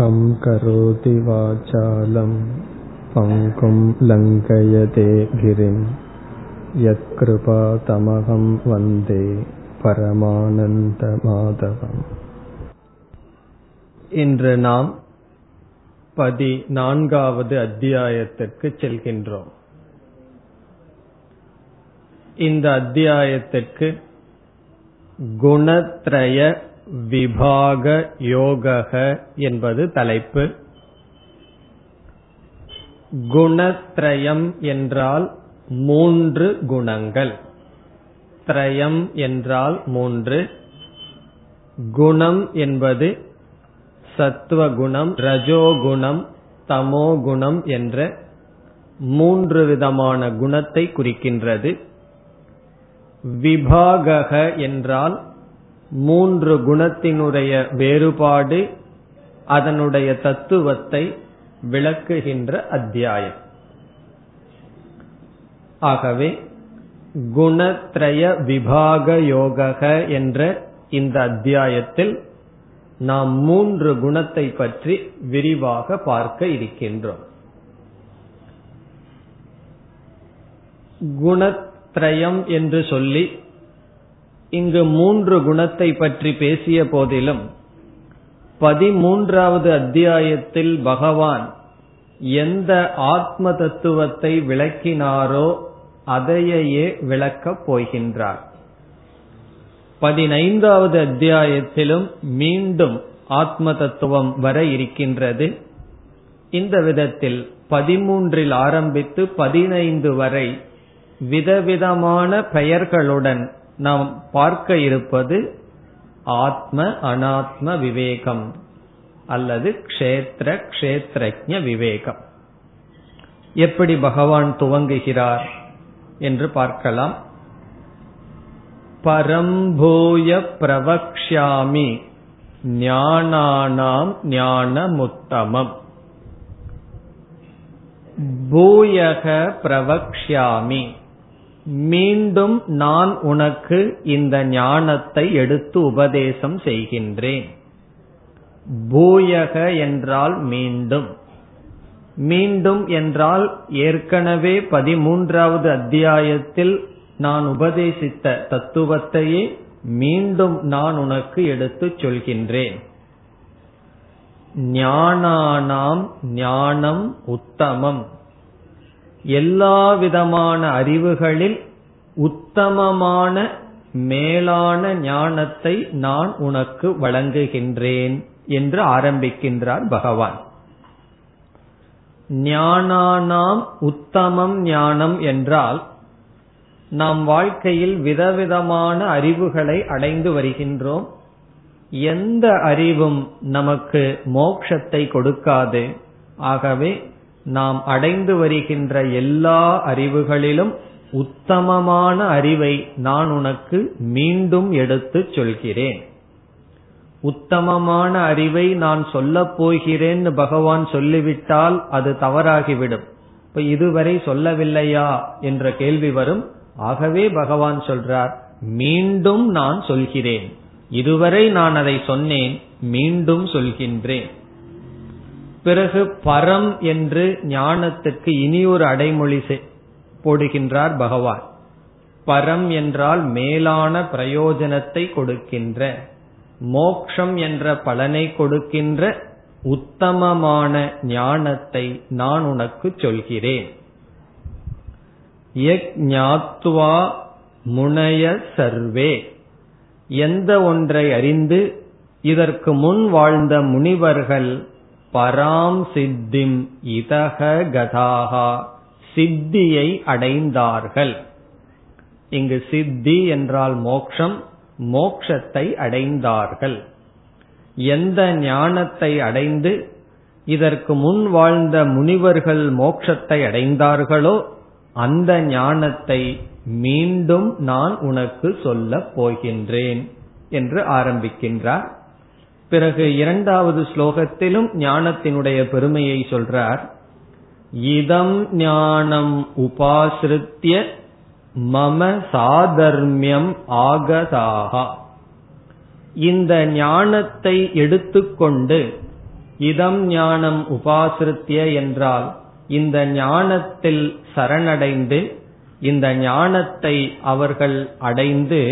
முகம் கரோதி வாசாலம் பங்கும் லங்கயதே கிரிம் யத்கிருபா தமகம் வந்தே பரமானந்த மாதவம் இன்று நாம் பதினான்காவது அத்தியாயத்திற்கு செல்கின்றோம். இந்த அத்தியாயத்திற்கு குணத்ரய விபாக யோகக என்பது தலைப்பு. குணத்ரயம் என்றால் மூன்று குணங்கள். திரயம் என்றால் மூன்று. குணம் என்பது சத்துவகுணம் ரஜோகுணம் தமோகுணம் என்ற மூன்று விதமான குணத்தை குறிக்கின்றது. விபாகக என்றால் மூன்று குணத்தினுடைய வேறுபாடு அதனுடைய தத்துவத்தை விளக்குகின்ற அத்தியாயம். ஆகவே குணத்ரய விபாக யோகக என்ற இந்த அத்தியாயத்தில் நாம் மூன்று குணத்தை பற்றி விரிவாக பார்க்க இருக்கின்றோம். குணத்ரயம் என்று சொல்லி இங்கு மூன்று குணத்தை பற்றி பேசிய போதிலும் பதிமூன்றாவது அத்தியாயத்தில் பகவான் எந்த ஆத்ம தத்துவத்தை விளக்கினாரோ அதையே விளக்கப் போகின்றார். பதினைந்தாவது அத்தியாயத்திலும் மீண்டும் ஆத்ம தத்துவம் வர இருக்கின்றது. இந்த விதத்தில் பதிமூன்றில் ஆரம்பித்து பதினைந்து வரை விதவிதமான பெயர்களுடன் நாம் பார்க்க இருப்பது ஆத்ம அனாத்ம விவேகம் அல்லது க்ஷேத்திர க்ஷேத்ரஜ விவேகம். எப்படி பகவான் துவங்குகிறார் என்று பார்க்கலாம். பரம்பூய பிரவக்ஷாமி ஞானானாம் ஞானமுத்தமம். பூயக பிரவக்ஷாமி மீண்டும் நான் உனக்கு இந்த ஞானத்தை எடுத்து உபதேசம் செய்கின்றேன். பூயக என்றால் மீண்டும். மீண்டும் என்றால் ஏற்கனவே பதிமூன்றாவது அத்தியாயத்தில் நான் உபதேசித்த தத்துவத்தையே மீண்டும் நான் உனக்கு எடுத்துச் சொல்கின்றேன். ஞானானாம் ஞானம் உத்தமம். எல்லா விதமான அறிவுகளில் உத்தமமான மேலான ஞானத்தை நான் உனக்கு வழங்குகின்றேன் என்று ஆரம்பிக்கின்றார் பகவான். ஞானானாம் உத்தமம் ஞானம் என்றால் நாம் வாழ்க்கையில் விதவிதமான அறிவுகளை அடைந்து வருகின்றோம். எந்த அறிவும் நமக்கு மோட்சத்தை கொடுக்காது. ஆகவே நாம் அடைந்து வருகின்ற எல்லா அறிவுகளிலும் உத்தமமான அறிவை நான் உனக்கு மீண்டும் எடுத்துச் சொல்கிறேன். உத்தமமான அறிவை நான் சொல்லப் போகிறேன்னு பகவான் சொல்லிவிட்டால் அது தவறாகிவிடும். இப்ப இதுவரை சொல்லவில்லையா என்ற கேள்வி வரும். ஆகவே பகவான் சொல்றார் மீண்டும் நான் சொல்கிறேன். இதுவரை நான் அதை சொன்னேன் மீண்டும் சொல்கின்றேன். பிறகு பரம் என்று ஞானத்துக்கு இனி ஒரு அடைமொழி போடுகின்றார் பகவான். பரம் என்றால் மேலான பிரயோஜனத்தை கொடுக்கின்ற மோக்ஷம் என்ற பலனை கொடுக்கின்ற உத்தமமான ஞானத்தை நான் உனக்கு சொல்கிறேன். ஞாத்வா முனைய சர்வே. எந்த ஒன்றை அறிந்து இதற்கு முன் வாழ்ந்த முனிவர்கள் பராம் சித்திம் இதக கதாகா சித்தியை அடைந்தார்கள். இங்கு சித்தி என்றால் மோக்ஷம் மோக்ஷத்தை அடைந்தார்கள். எந்த ஞானத்தை அடைந்து இதற்கு முன் வாழ்ந்த முனிவர்கள் மோக்ஷத்தை அடைந்தார்களோ அந்த ஞானத்தை மீண்டும் நான் உனக்கு சொல்லப் போகின்றேன் என்று ஆரம்பிக்கின்றார். பிறகு இரண்டாவது ஸ்லோகத்திலும் ஞானத்தினுடைய பெருமையை சொல்றார். இதம் ஞானம் உபாசிருத்திய மம சாதர்மியம் ஆகதாகா. இந்த ஞானத்தை எடுத்துக்கொண்டு இதம் ஞானம் உபாசிருத்திய என்றால் இந்த ஞானத்தில் சரணடைந்து இந்த ஞானத்தை அவர்கள் அடைந்து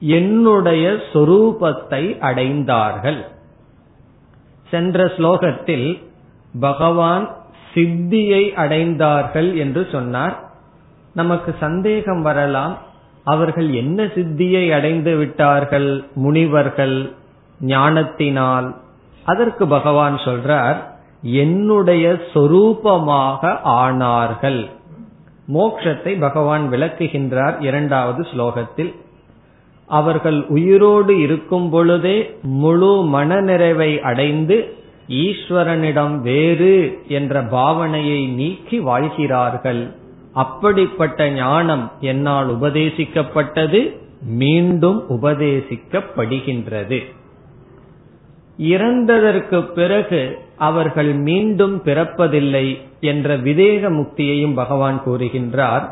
என்னுடைய சொரூபத்தை அடைந்தார்கள். சென்ற ஸ்லோகத்தில் பகவான் சித்தியை அடைந்தார்கள் என்று சொன்னார். நமக்கு சந்தேகம் வரலாம் அவர்கள் என்ன சித்தியை அடைந்து விட்டார்கள் முனிவர்கள் ஞானத்தினால்? அதற்கு பகவான் சொல்றார் என்னுடைய சொரூபமாக ஆனார்கள். மோக்ஷத்தை பகவான் விளக்குகின்றார் இரண்டாவது ஸ்லோகத்தில். அவர்கள் உயிரோடு இருக்கும் பொழுதே முழு மனநிறைவை அடைந்து ஈஸ்வரனிடம் வேறு என்ற பாவனையை நீக்கி வாழ்கிறார்கள். அப்படிப்பட்ட ஞானம் என்னால் உபதேசிக்கப்பட்டது மீண்டும் உபதேசிக்கப்படுகின்றது. இறந்ததற்கு பிறகு அவர்கள் மீண்டும் பிறப்பதில்லை என்ற விதேக முக்தியையும் பகவான் கூறுகின்றார்.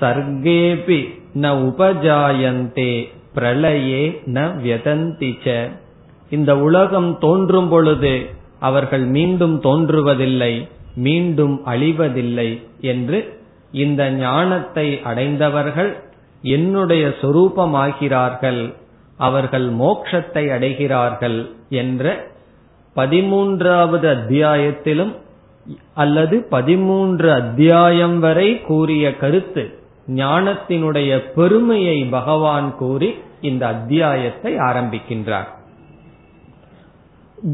சர்க்கேபி ந உபஜாயந்தே பிரளயே ந வியதந்திச்ச இந்த உலகம் தோன்றும் பொழுது அவர்கள் மீண்டும் தோன்றுவதில்லை மீண்டும் அழிவதில்லை என்று இந்த ஞானத்தை அடைந்தவர்கள் என்னுடைய சொரூபமாகிறார்கள் அவர்கள் மோக்ஷத்தை அடைகிறார்கள் என்ற பதிமூன்றாவது அத்தியாயத்திலும் அல்லது பதிமூன்று அத்தியாயம் வரை கூறிய கருத்து ஞானத்தினுடைய பெருமையை பகவான் கூறி இந்த அத்தியாயத்தை ஆரம்பிக்கின்றார்.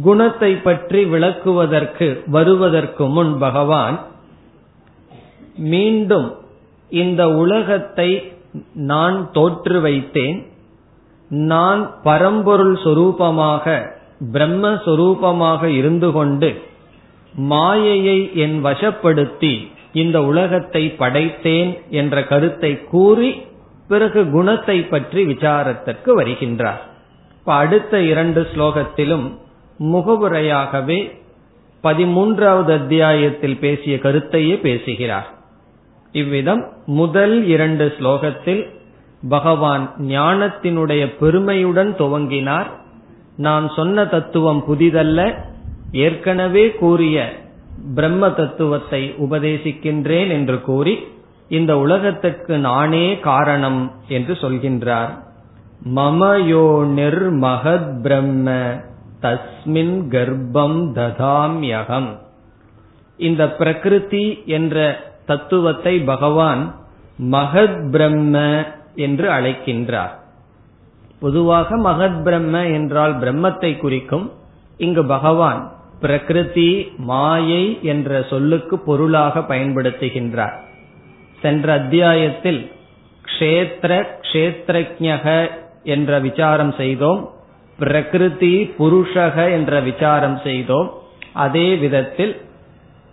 குணத்தை பற்றி விளக்குவதற்கு வருவதற்கு முன் பகவான் மீண்டும் இந்த உலகத்தை நான் தோற்று வைத்தேன். நான் பரம்பொருள் சொரூபமாக பிரம்மஸ்வரூபமாக இருந்து கொண்டு மாயையை என் வசப்படுத்தி இந்த உலகத்தை படைத்தேன் என்ற கருத்தை கூறி பிறகு குணத்தை பற்றி விசாரத்திற்கு வருகின்றார். இப்ப அடுத்த இரண்டு ஸ்லோகத்திலும் முகவுரையாகவே பதிமூன்றாவது அத்தியாயத்தில் பேசிய கருத்தையே பேசுகிறார். இவ்விதம் முதல் இரண்டு ஸ்லோகத்தில் பகவான் ஞானத்தினுடைய பெருமையுடன் துவங்கினார். நான் சொன்ன தத்துவம் புதிதல்ல ஏற்கனவே கூறிய பிரம்ம தத்துவத்தை உபதேசிக்கின்றேன் என்று கூறி இந்த உலகத்திற்கு நானே காரணம் என்று சொல்கின்றார். மமயோ நிர்மகத் பிரம்ம தஸ்மின் கர்ப்பம் ததாம்யகம் இந்த பிரகிருதி என்ற தத்துவத்தை பகவான் மகத் பிரம்ம என்று அழைக்கின்றார். பொதுவாக மகத் பிரம்ம என்றால் பிரம்மத்தை குறிக்கும் இங்கு பகவான் பிரகிருதி மாயை என்ற சொல்லுக்கு பொருளாக பயன்படுத்துகின்றார். சென்ற அத்தியாயத்தில் கஷேத்திர க்ஷேத்திரஜக என்ற விசாரம் செய்தோம். பிரகிருதி புருஷக என்ற விசாரம் செய்தோம். அதே விதத்தில்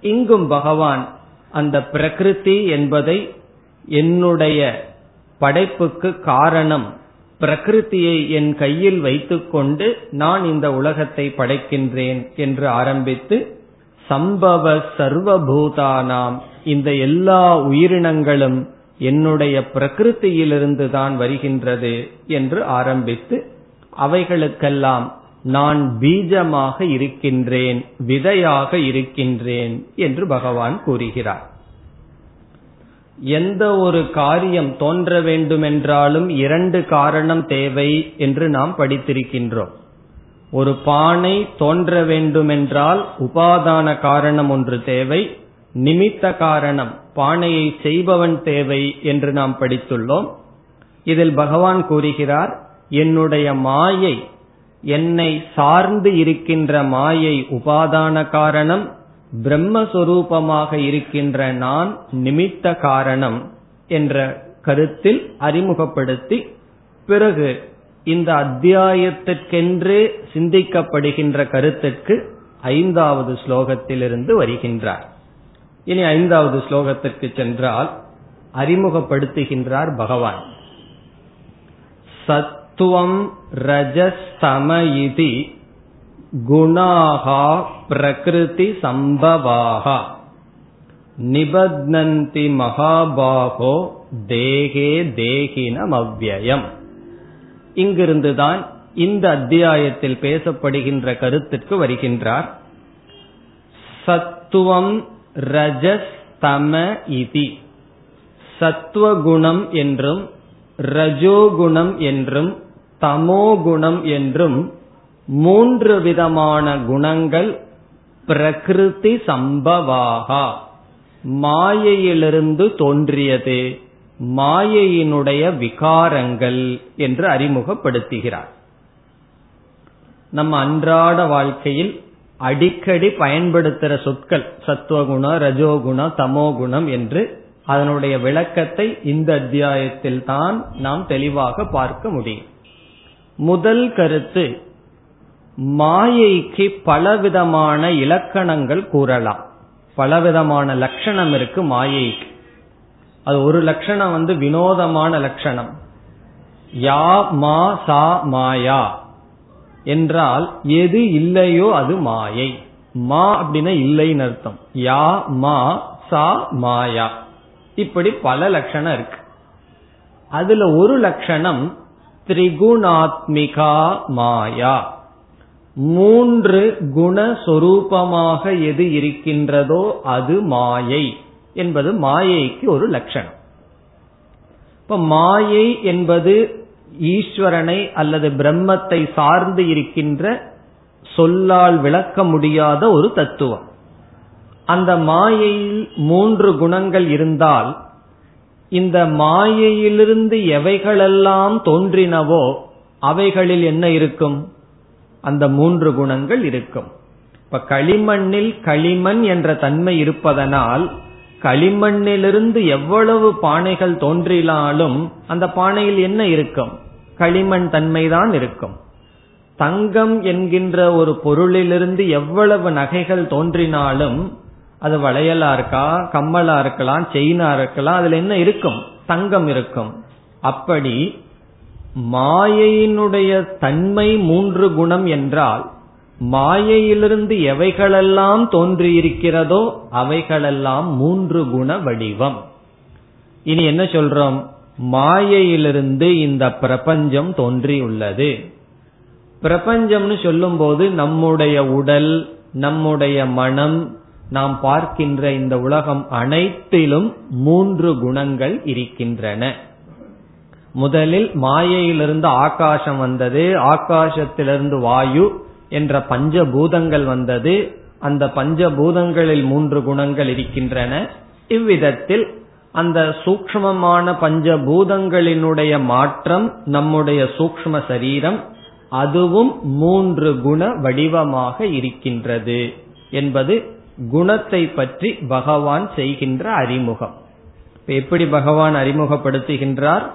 இங்கும் பகவான் அந்த பிரகிருதி என்பதை என்னுடைய படைப்புக்கு காரணம் பிரகிருத்தியை என் கையில் வைத்துக்கொண்டு நான் இந்த உலகத்தை படைக்கின்றேன் என்று ஆரம்பித்து சம்பவ சர்வபூதானாம் இந்த எல்லா உயிரினங்களும் என்னுடைய பிரகிருத்தியிலிருந்து தான் வருகின்றது என்று ஆரம்பித்து அவைகளுக்கெல்லாம் நான் பீஜமாக இருக்கின்றேன் விதையாக இருக்கின்றேன் என்று பகவான் கூறுகிறார். எந்த ஒரு காரியம் தோன்ற வேண்டுமென்றாலும் இரண்டு காரணம் தேவை என்று நாம் படித்திருக்கின்றோம். ஒரு பானை தோன்ற வேண்டுமென்றால் உபாதான காரணம் ஒன்று தேவை நிமித்த காரணம் பானையை செய்பவன் தேவை என்று நாம் படித்துள்ளோம். இதில் பகவான் கூறுகிறார் என்னுடைய மாயை என்னை சார்ந்து இருக்கின்ற மாயை உபாதான காரணம் பிரம்மஸ்வரூபமாக இருக்கின்ற நான் நிமித்த காரணம் என்ற கருத்தில் அறிமுகப்படுத்தி பிறகு இந்த அத்தியாயத்திற்கென்று சிந்திக்கப்படுகின்ற கருத்துக்கு ஐந்தாவது ஸ்லோகத்திலிருந்து வருகின்றார். இனி ஐந்தாவது ஸ்லோகத்திற்கு சென்றால் அறிமுகப்படுத்துகின்றார் பகவான். சத்துவம் ரஜஸ்தம இதி குணாகா பிரகிருதி சம்பவாகா. நிபத்னந்தி மகாபாகோ தேகே தேகினம் அவ்வயம் இங்கிருந்துதான் இந்த அத்தியாயத்தில் பேசப்படுகின்ற கருத்திற்கு வருகின்றார். சத்துவம் ரஜஸ் தம இதி. சத்துவகுணம் என்றும் ரஜோகுணம் என்றும் தமோகுணம் என்றும் மூன்று விதமான குணங்கள் பிரகிருதி சம்பவாகா. மாயையிலிருந்து தோன்றியது மாயையினுடைய விகாரங்கள் என்று அறிமுகப்படுத்துகிறார். நம்ம அன்றாட வாழ்க்கையில் அடிக்கடி பயன்படுத்துகிற சொற்கள் சத்துவகுணம் ரஜோகுணம் தமோகுணம் என்று அதனுடைய விளக்கத்தை இந்த அத்தியாயத்தில் தான் நாம் தெளிவாக பார்க்க முடியும். முதல் கருத்து மாயைக்கு பலவிதமான இலக்கணங்கள் கூறலாம். பலவிதமான லட்சணம் இருக்கு மாயைக்கு. அது ஒரு லட்சணம் வந்து வினோதமான லட்சணம். யா மா சா மாயா என்றால் எது இல்லையோ அது மாயை. மா அப்படின்னா இல்லைன்னு அர்த்தம். யா மா சா மாயா. இப்படி பல லட்சணம் இருக்கு. அதுல ஒரு லட்சணம் திரிகுணாத்மிகா மாயா. மூன்று குணஸ்வரூபமாக எது இருக்கின்றதோ அது மாயை என்பது மாயைக்கு ஒரு லட்சணம். இப்ப மாயை என்பது ஈஸ்வரனை அல்லது பிரம்மத்தை சார்ந்து இருக்கின்ற சொல்லால் விளக்க முடியாத ஒரு தத்துவம். அந்த மாயையில் மூன்று குணங்கள் இருந்தால் இந்த மாயையிலிருந்து எவைகளெல்லாம் தோன்றினவோ அவைகளில் என்ன இருக்கும்? அந்த மூன்று குணங்கள் இருக்கும். இப்ப களிமண்ணில் களிமண் என்ற தன்மை இருப்பதனால் களிமண்ணிலிருந்து எவ்வளவு பானைகள் தோன்றினாலும் அந்த பானையில் என்ன இருக்கும்? களிமண் தன்மைதான் இருக்கும். தங்கம் என்கின்ற ஒரு பொருளிலிருந்து எவ்வளவு நகைகள் தோன்றினாலும் அது வளையலா இருக்கா கம்மலா இருக்கலாம் செயினா இருக்கலாம் அதுல என்ன இருக்கும்? தங்கம் இருக்கும். அப்படி மாயையினுடைய தன்மை மூன்று குணம் என்றால் மாயையிலிருந்து எவைகளெல்லாம் தோன்றியிருக்கிறதோ அவைகளெல்லாம் மூன்று குண வடிவம். இனி என்ன சொல்றோம்? மாயையிலிருந்து இந்த பிரபஞ்சம் தோன்றியுள்ளது. பிரபஞ்சம்னு சொல்லும் போது நம்முடைய உடல் நம்முடைய மனம் நாம் பார்க்கின்ற இந்த உலகம் அனைத்திலும் மூன்று குணங்கள் இருக்கின்றன. முதலில் மாயையிலிருந்து ஆகாசம் வந்தது ஆகாசத்திலிருந்து வாயு என்ற பஞ்சபூதங்கள் வந்தது. அந்த பஞ்சபூதங்களில் மூன்று குணங்கள் இருக்கின்றன. இவ்விதத்தில் அந்த சூக்மமான பஞ்சபூதங்களினுடைய மாற்றம் நம்முடைய சூக்ம சரீரம் அதுவும் மூன்று குண வடிவமாக இருக்கின்றது என்பது குணத்தை பற்றி பகவான் செய்கின்ற அறிமுகம். எப்படி பகவான் அறிமுகப்படுத்துகின்றார்?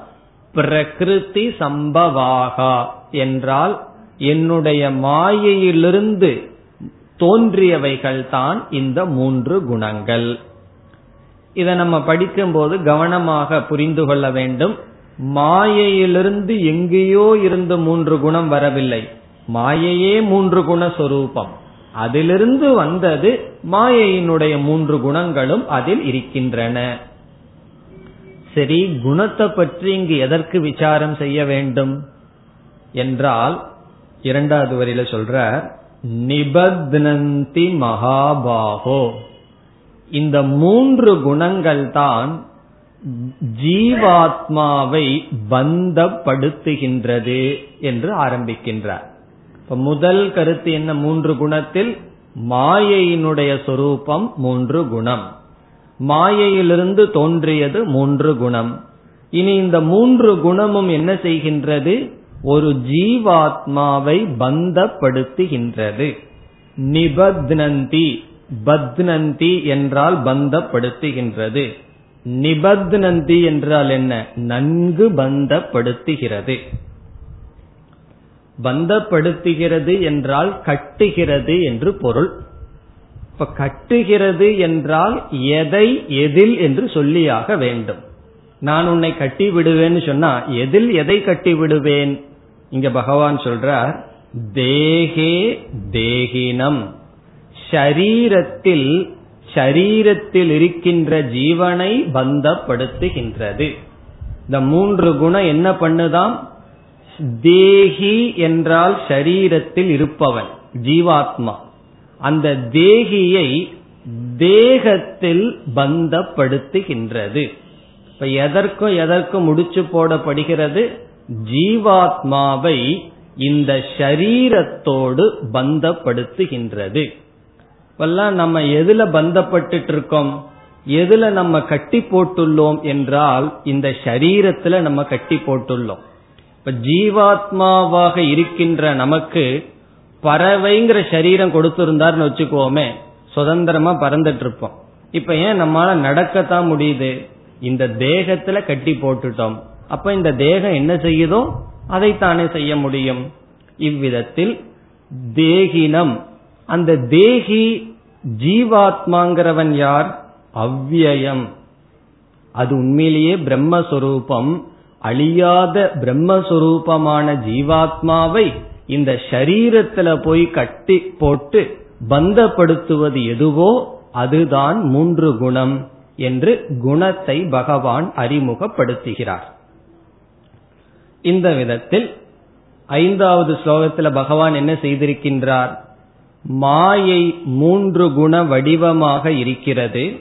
பிரகிருதி சம்பவாகா என்றால் என்னுடைய மாயையிலிருந்து தோன்றியவைகள் தான் இந்த மூன்று குணங்கள். இதை நம்ம படிக்கும்போது கவனமாக புரிந்து கொள்ள வேண்டும். மாயையிலிருந்து எங்கேயோ இருந்து மூன்று குணம் வரவில்லை. மாயையே மூன்று குண சொரூபம். அதிலிருந்து வந்தது மாயையினுடைய மூன்று குணங்களும் அதில் இருக்கின்றன. சரி குணத்தை பற்றி இங்கு எதற்கு விசாரம் செய்ய வேண்டும் என்றால் இரண்டாவது வரியில சொல்ற நிபத்னந்தி மகாபாகோ. இந்த மூன்று குணங்கள் தான் ஜீவாத்மாவை பந்தப்படுத்துகின்றது என்று ஆரம்பிக்கின்றார். இப்ப முதல் கருத்து என்ன? மூன்று குணத்தில் மாயையினுடைய சொரூபம் மூன்று குணம். மாயையிலிருந்து தோன்றியது மூன்று குணம். இனி இந்த மூன்று குணமும் என்ன செய்கின்றது? ஒரு ஜீவாத்மாவை பந்தப்படுத்துகின்றது. நிபத்னந்தி பத்னந்தி என்றால் பந்தப்படுத்துகின்றது. நிபத்னந்தி என்றால் என்ன? நன்கு பந்தப்படுத்துகிறது. பந்தப்படுத்துகிறது என்றால் கட்டுகிறது என்று பொருள். இப்ப கட்டுகிறது என்றால் எதை எதில் என்று சொல்லியாக வேண்டும். நான் உன்னை கட்டி விடுவேன்னு சொன்னா எதில் எதை கட்டி விடுவேன்? இங்க பகவான் சொல்றார் தேகே தேகினம். ஷரீரத்தில் ஷரீரத்தில் இருக்கின்ற ஜீவனை பந்தப்படுத்துகின்றது. இந்த மூன்று குணம் என்ன பண்ணுதாம்? தேகி என்றால் ஷரீரத்தில் இருப்பவன் ஜீவாத்மா. அந்த தேகியை தேகத்தில் பந்தப்படுத்துகின்றது. இப்ப எதற்கும் எதற்கும் முடிச்சு போடப்படுகிறது? ஜீவாத்மாவை இந்த ஷரீரத்தோடு பந்தப்படுத்துகின்றது. இப்பெல்லாம் நம்ம எதுல பந்தப்பட்டு இருக்கோம் எதுல நம்ம கட்டி போட்டுள்ளோம் என்றால் இந்த ஷரீரத்துல நம்ம கட்டி போட்டுள்ளோம். இப்ப ஜீவாத்மாவாக இருக்கின்ற நமக்கு பறவைங்கிற சரீரம் கொடுத்திருந்தார்னு வச்சுக்கோமே சுதந்திரமா பறந்துட்டு இருப்போம் இப்ப ஏன் நம்மளால நடக்கத்தான் முடியுது? இந்த தேகத்துல கட்டி போட்டுட்டோம். அப்ப இந்த தேகம் என்ன செய்யுதோ அதைத்தானே செய்ய முடியும். இவ்விதத்தில் தேகினம். அந்த தேகி ஜீவாத்மாங்கிறவன் யார்? அவ்வியம். அது உண்மையிலேயே பிரம்மஸ்வரூபம். அழியாத பிரம்மஸ்வரூபமான ஜீவாத்மாவை இந்த ஷரீரத்துல போய் கட்டி போட்டு பந்தப்படுத்துவது எதுவோ அதுதான் மூன்று குணம் என்று குணத்தை பகவான் அறிமுகப்படுத்துகிறார். இந்த விதத்தில் ஐந்தாவது ஸ்லோகத்தில் பகவான் என்ன செய்திருக்கின்றார்? மாயை மூன்று குண வடிவமாக இருக்கிறது.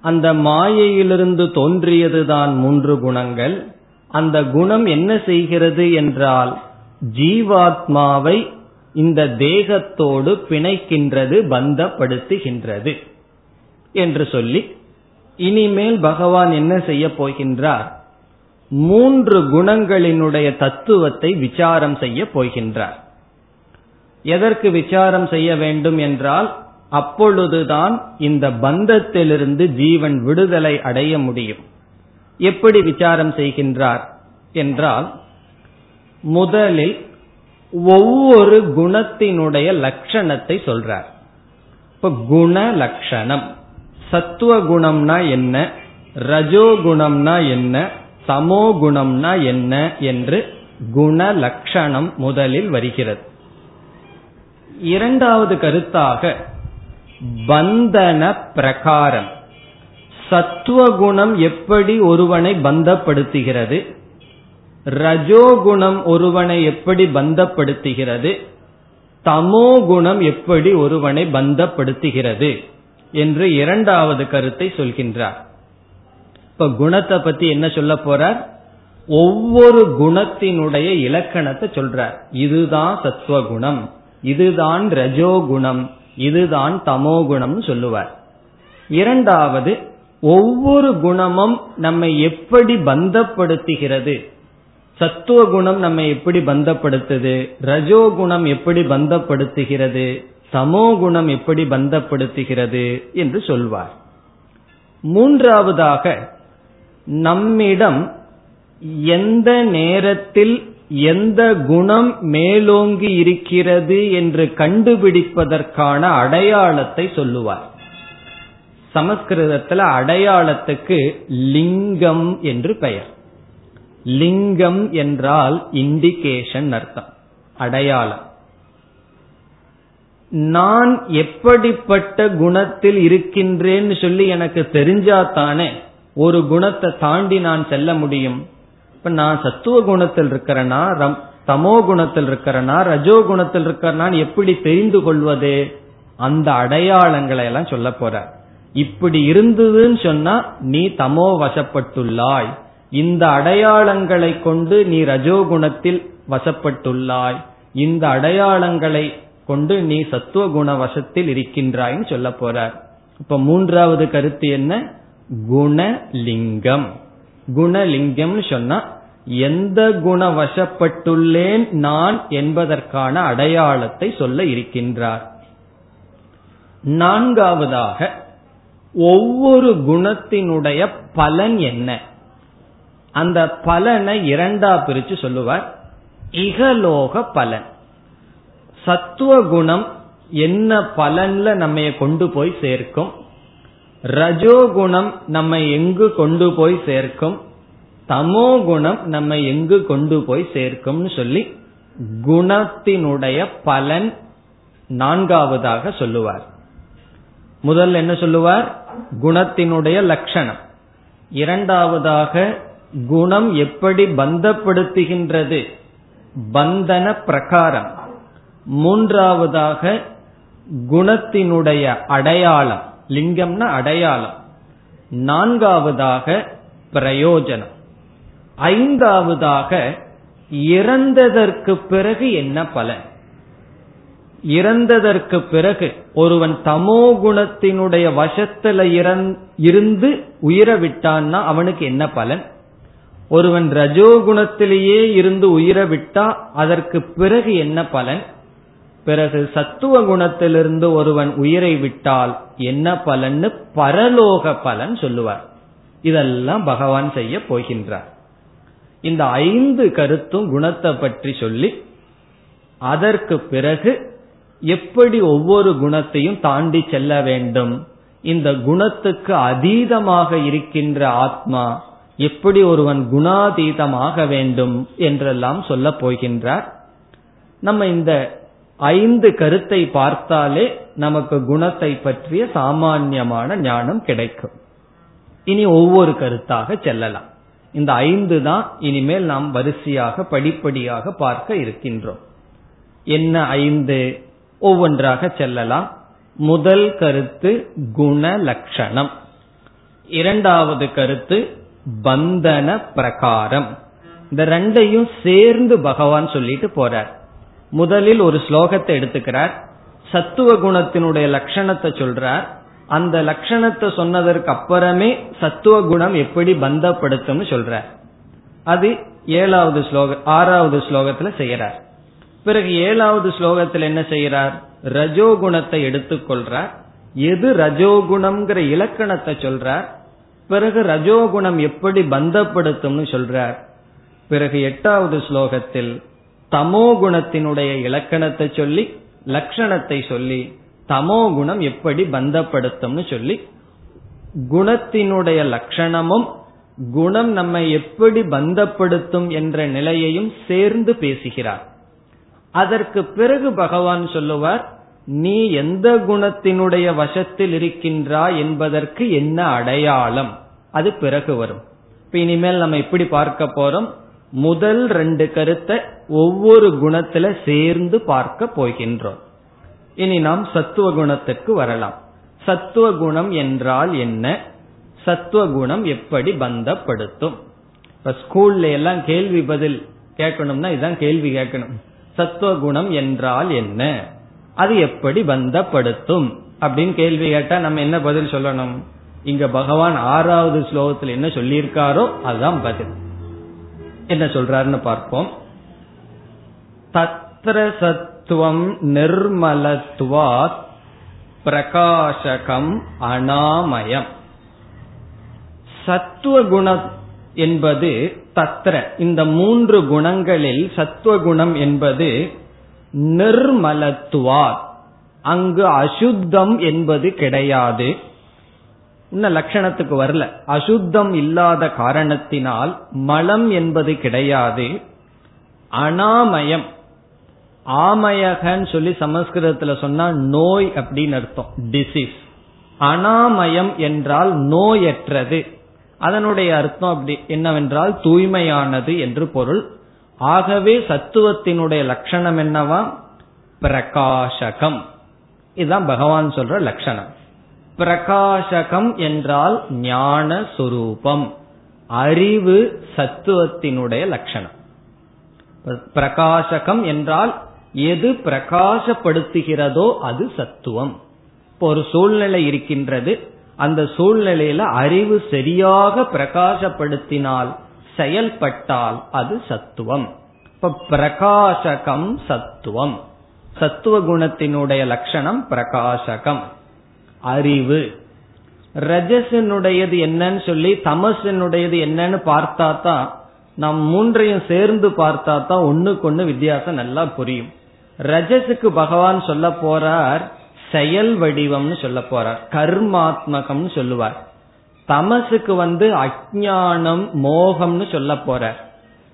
அந்த மாயையிலிருந்து தோன்றியதுதான் மூன்று குணங்கள். அந்த குணம் என்ன செய்கிறது என்றால் ஜீவாத்மாவை இந்த தேகத்தோடு பிணைக்கின்றது பந்தப்படுத்துகின்றது என்று சொல்லி இனிமேல் பகவான் என்ன செய்ய போகின்றார்? மூன்று குணங்களினுடைய தத்துவத்தை விசாரம் செய்ய போகின்றார். எதற்கு விசாரம் செய்ய வேண்டும் என்றால் அப்பொழுதுதான் இந்த பந்தத்திலிருந்து ஜீவன் விடுதலை அடைய முடியும். எப்படி விசாரம் செய்கின்றார் என்றால் முதலில் ஒவ்வொரு குணத்தினுடைய லட்சணத்தை சொல்றார். இப்ப குண லட்சணம். சத்துவ குணம்னா என்ன? ரஜோ குணம்னா என்ன? சமோ குணம்னா என்ன? என்று குண லட்சணம் முதலில் வருகிறது. இரண்டாவது கருத்தாக பந்தன பிரகாரம். சத்துவகுணம் எப்படி ஒருவனை பந்தப்படுத்துகிறது? ரஜோகுணம் ஒருவனை எப்படி பந்தப்படுத்துகிறது? தமோ குணம் எப்படி ஒருவனை பந்தப்படுத்துகிறது? என்று இரண்டாவது கருத்தை சொல்கின்றார். இப்ப குணத்தை பத்தி என்ன சொல்ல போறார்? ஒவ்வொரு குணத்தினுடைய இலக்கணத்தை சொல்றார். இதுதான் சத்துவகுணம் இதுதான் ரஜோகுணம் இதுதான் தமோ குணம்னு சொல்லுவார். இரண்டாவது ஒவ்வொரு குணமும் நம்மை எப்படி பந்தப்படுத்துகிறது? சத்துவ குணம் நம்மை எப்படி பந்தப்படுத்துது? ரஜோ குணம் எப்படி பந்தப்படுத்துகிறது? தமோ குணம் எப்படி பந்தப்படுத்துகிறது என்று சொல்வார். மூன்றாவதாக நம்மிடம் எந்த நேரத்தில் எந்த குணம் மேலோங்கி இருக்கிறது என்று கண்டுபிடிப்பதற்கான அடையாளத்தை சொல்லுவார். சமஸ்கிருதத்தில் அடையாளத்துக்கு லிங்கம் என்று பெயர். லிங்கம் என்றால் இண்டிகேஷன் அர்த்தம் அடையாளம். நான் எப்படிப்பட்ட குணத்தில் இருக்கின்றேன்னு சொல்லி எனக்கு தெரிஞ்சாதானே ஒரு குணத்தை தாண்டி நான் செல்ல முடியும். இப்ப நான் சத்துவ குணத்தில் இருக்கிறேனா தமோ குணத்தில் இருக்கிறனா ரஜோ குணத்தில் இருக்கிறனா எப்படி தெரிந்து கொள்வது? அந்த அடையாளங்களை எல்லாம் சொல்ல போற. இப்படி இருந்ததுன்னு சொன்னா நீ தமோ வசப்பட்டுள்ளாய். இந்த அடையாளங்களை கொண்டு நீ ரஜோகுணத்தில் வசப்பட்டுள்ளாய். இந்த அடையாளங்களை கொண்டு நீ சத்துவ குண வசத்தில் இருக்கின்றாய்ன்னு சொல்ல போறார். இப்ப மூன்றாவது கருத்து என்ன? குணலிங்கம். குணலிங்கம்னு சொன்னா எந்த குண வசப்பட்டுள்ளேன் நான் என்பதற்கான அடையாளத்தை சொல்ல இருக்கின்றார். நான்காவதாக ஒவ்வொரு குணத்தினுடைய பலன் என்ன? அந்த பலனை இரண்டா பிரிச்சு சொல்லுவார். இகலோக பலன். சத்துவ குணம் என்ன பலன்ல நம்ம கொண்டு போய் சேர்க்கும்? ரஜோகுணம் நம்ம எங்கு கொண்டு போய் சேர்க்கும்? தமோ குணம் நம்ம எங்கு கொண்டு போய் சேர்க்கும்னு சொல்லி குணத்தினுடைய பலன் நான்காவதாக சொல்லுவார். முதல்ல என்ன சொல்லுவார்? குணத்தினுடைய லட்சணம். இரண்டாவதாக குணம் எப்படி பந்தப்படுத்துகின்றது? பந்தன பிரகாரம். மூன்றாவதாக குணத்தினுடைய அடையாளம். லிங்கம்னா அடையாளம். நான்காவதாக பிரயோஜனம். ஐந்தாவதாக இறந்ததற்கு பிறகு என்ன பலன்? இறந்ததற்கு பிறகு ஒருவன் தமோ குணத்தினுடைய வசத்துல இருந்து உயிர விட்டான்னா அவனுக்கு என்ன பலன்? ஒருவன் ரஜோகுணத்திலேயே இருந்து உயிர விட்டா அதற்கு பிறகு என்ன பலன்? பிறகு சத்துவ குணத்திலிருந்து ஒருவன் உயிரை விட்டால் என்ன பலன்னு? பரலோக பலன் சொல்லுவார். இதெல்லாம் பகவான் செய்ய போகின்றார். இந்த ஐந்து கருத்தும் குணத்தை பற்றி சொல்லி அதற்கு பிறகு எப்படி ஒவ்வொரு குணத்தையும் தாண்டி செல்ல வேண்டும்? இந்த குணத்துக்கு அதீதமாக இருக்கின்ற ஆத்மா எப்படி ஒருவன் குணாதீதமாக வேண்டும் என்றெல்லாம் சொல்ல போகின்றார். நம்ம இந்த ஐந்து கருத்தை பார்த்தாலே நமக்கு குணத்தை பற்றிய சாமான்யமான ஞானம் கிடைக்கும். இனி ஒவ்வொரு கருத்தாக செல்லலாம். இந்த ஐந்து தான் இனிமேல் நாம் வரிசையாக படிப்படியாக பார்க்க இருக்கின்றோம். என்ன ஐந்து? ஒவ்வொன்றாக செல்லலாம். முதல் கருத்து குண லட்சணம் இரண்டாவது கருத்து பந்தன பிரகாரம். இந்த ரெண்டையும் சேர்ந்து பகவான் சொல்லிட்டு போறார். முதலில் ஒரு ஸ்லோகத்தை எடுத்துக்கிறார். சத்துவ குணத்தினுடைய லட்சணத்தை சொல்றார். அந்த லட்சணத்தை சொன்னதற்கு அப்புறமே சத்துவ குணம் எப்படி பந்தப்படுத்தும்னு சொல்றார். அது ஏழாவது ஸ்லோக ஆறாவது ஸ்லோகத்துல செய்யறார் பிறகு ஏழாவது ஸ்லோகத்தில் என்ன செய்யறார் ரஜோகுணத்தை எடுத்துக்கொள்றார். எது ரஜோகுணம்ங்கிற இலக்கணத்தை சொல்றார்? பிறகு ரஜோகுணம் எப்படி பந்தப்படுத்தும்னு சொல்றார். பிறகு எட்டாவது ஸ்லோகத்தில் தமோ குணத்தினுடைய இலக்கணத்தை சொல்லி லட்சணத்தை சொல்லி தமோ குணம் எப்படி பந்தப்படுத்தும்னு சொல்லி குணத்தினுடைய லட்சணமும் குணம் நம்மை எப்படி பந்தப்படுத்தும் என்ற நிலையையும் சேர்ந்து பேசுகிறார். அதற்கு பிறகு பகவான் சொல்லுவார் நீ எந்த குணத்தினுடைய வசத்தில் இருக்கின்றாய் என்பதற்கு என்ன அடையாளம்? அது பிறகு வரும். இப்ப இனிமேல் நம்ம எப்படி பார்க்க போறோம். முதல் ரெண்டு கருத்தை ஒவ்வொரு குணத்துல சேர்ந்து பார்க்க போகின்றோம். இனி நாம் சத்துவ குணத்திற்கு வரலாம். சத்துவ குணம் என்றால் என்ன? சத்துவ குணம் எப்படி பந்தப்படுத்தும்? இப்ப ஸ்கூல்ல எல்லாம் கேள்வி பதில் கேட்கணும்னா இதுதான் கேள்வி கேட்கணும். சத்துவ குணம் என்றால் என்ன? அது எப்படி பந்தப்படுத்தும்? அப்படின்னு கேள்வி கேட்டா நம்ம என்ன பதில் சொல்லணும்? இங்க பகவான் ஆறாவது ஸ்லோகத்தில் என்ன சொல்லியிருக்காரோ அதுதான் பதில். என்ன சொல்றாருன்னு பார்ப்போம். தத்ர சத்துவம் நிர்மலத்துவாத் பிரகாசகம் அனாமயம். சத்துவ குணம் என்பது தத்ர. இந்த மூன்று குணங்களில் சத்துவ குணம் என்பது நிர்மலத்துவார். அங்கு அசுத்தம் என்பது கிடையாது. இன்னும் லட்சணத்துக்கு வரல. அசுத்தம் இல்லாத காரணத்தினால் மலம் என்பது கிடையாது. அனாமயம். ஆமயகன்னு சொல்லி சமஸ்கிருதத்துல சொன்னா நோய் அப்படின்னு அர்த்தம். டிசீஸ் அனாமயம் என்றால் நோயற்றது. அதனுடைய அர்த்தம் அப்படி என்னவென்றால் தூய்மையானது என்று பொருள். ஆகவே சத்துவத்தினுடைய லட்சணம் என்னவா? பிரகாசகம். இதுதான் பகவான் சொல்ற லட்சணம். பிரகாசகம் என்றால் ஞான சுரூபம். அறிவு சத்துவத்தினுடைய லட்சணம். பிரகாசகம் என்றால் எது பிரகாசப்படுத்துகிறதோ அது சத்துவம். இப்போ ஒரு சூழ்நிலை இருக்கின்றது. அந்த சூழ்நிலையில அறிவு சரியாக பிரகாசப்படுத்தினால் செயல்பட்டால் அது சத்துவம். இப்ப பிரகாசகம் சத்துவம். சத்துவ குணத்தினுடைய லட்சணம் பிரகாசகம். அறிவு. ரஜசனுடையது என்னன்னு சொல்லி தமசனுடையது என்னன்னு பார்த்தா தான் நம் மூன்றையும் சேர்ந்து பார்த்தா தான் ஒண்ணுக்கு ஒண்ணு வித்தியாசம் நல்லா புரியும். ரஜசுக்கு பகவான் சொல்ல போறார் செயல் வடிவம்னு சொல்ல போறார் கர்மாத்மகம்னு சொல்லுவார். தமசுக்கு வந்து அஜானம் மோகம்னு சொல்ல போற.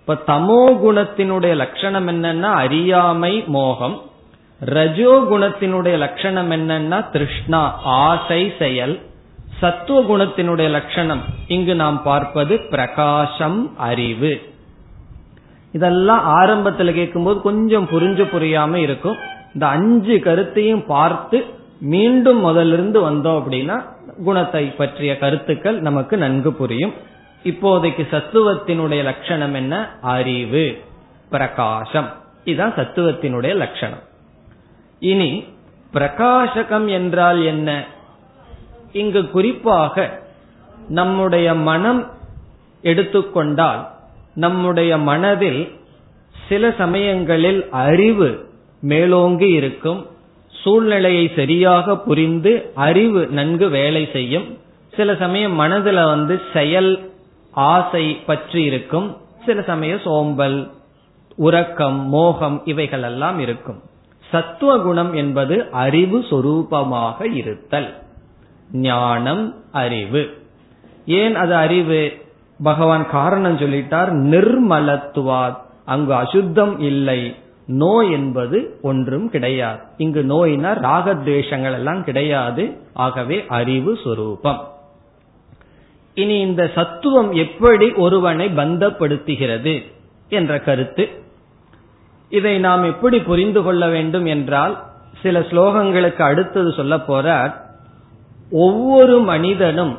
இப்ப தமோ குணத்தினுடைய லட்சணம் என்னன்னா அறியாமை மோகம். ரஜோ குணத்தினுடைய லட்சணம் என்னன்னா திருஷ்ணா ஆசை செயல். சத்துவ குணத்தினுடைய லட்சணம் இங்கு நாம் பார்ப்பது பிரகாசம் அறிவு. இதெல்லாம் ஆரம்பத்தில் கேட்கும்போது கொஞ்சம் புரிஞ்சு புரியாம இருக்கும். இந்த அஞ்சு கருத்தையும் பார்த்து மீண்டும் முதலிருந்து வந்தோம் அப்படின்னா குணத்தை பற்றிய கருத்துக்கள் நமக்கு நன்கு புரியும். இப்போதைக்கு சத்துவத்தினுடைய லட்சணம் என்ன? அறிவு பிரகாசம். இதுதான் சத்துவத்தினுடைய லட்சணம். இனி பிரகாசகம் என்றால் என்ன? இங்கு குறிப்பாக நம்முடைய மனம் எடுத்துக்கொண்டால் நம்முடைய மனதில் சில சமயங்களில் அறிவு மேலோங்கி இருக்கும். சூழ்நிலையை சரியாக புரிந்து அறிவு நன்கு வேலை செய்யும். சில சமயம் மனதுல வந்து செயல் ஆசை பற்றி இருக்கும். சில சமயம் சோம்பல் உறக்கம் மோகம் இவைகள் எல்லாம் இருக்கும். சத்துவ குணம் என்பது அறிவு சொரூபமாக இருத்தல். ஞானம் அறிவு. ஏன் அது அறிவு? பகவான் காரணம் சொல்லிட்டார் நிர்மலத்துவாத் அங்கு அசுத்தம் இல்லை. நோய் என்பது ஒன்றும் கிடையாது. இங்கு நோயினா ராகத்வேஷங்கள் எல்லாம் கிடையாது. ஆகவே அறிவு சொரூபம். இனி இந்த சத்துவம் எப்படி ஒருவனை பந்தப்படுத்துகிறது என்ற கருத்து. இதை நாம் எப்படி புரிந்து கொள்ள வேண்டும் என்றால் சில ஸ்லோகங்களுக்கு அடுத்தது சொல்ல போறார் ஒவ்வொரு மனிதனும்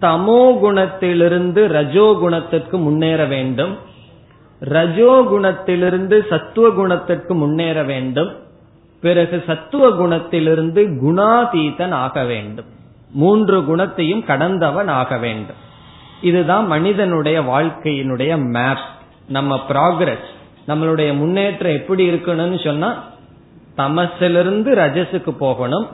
தமோ குணத்திலிருந்து ரஜோ குணத்திற்கு முன்னேற வேண்டும். ரஜோ குணத்திலிருந்து சத்துவ குணத்திற்கு முன்னேற வேண்டும். பிறகு சத்துவ குணத்திலிருந்து குணாதீதன் ஆக வேண்டும். மூன்று குணத்தையும் கடந்தவன் ஆக வேண்டும். இதுதான் மனிதனுடைய வாழ்க்கையினுடைய மேப் நம்ம ப்ராக்ரஸ் நம்மளுடைய முன்னேற்றம் எப்படி இருக்கணும்னு சொன்னா தமசிலிருந்து ரஜஸுக்கு போகணும்.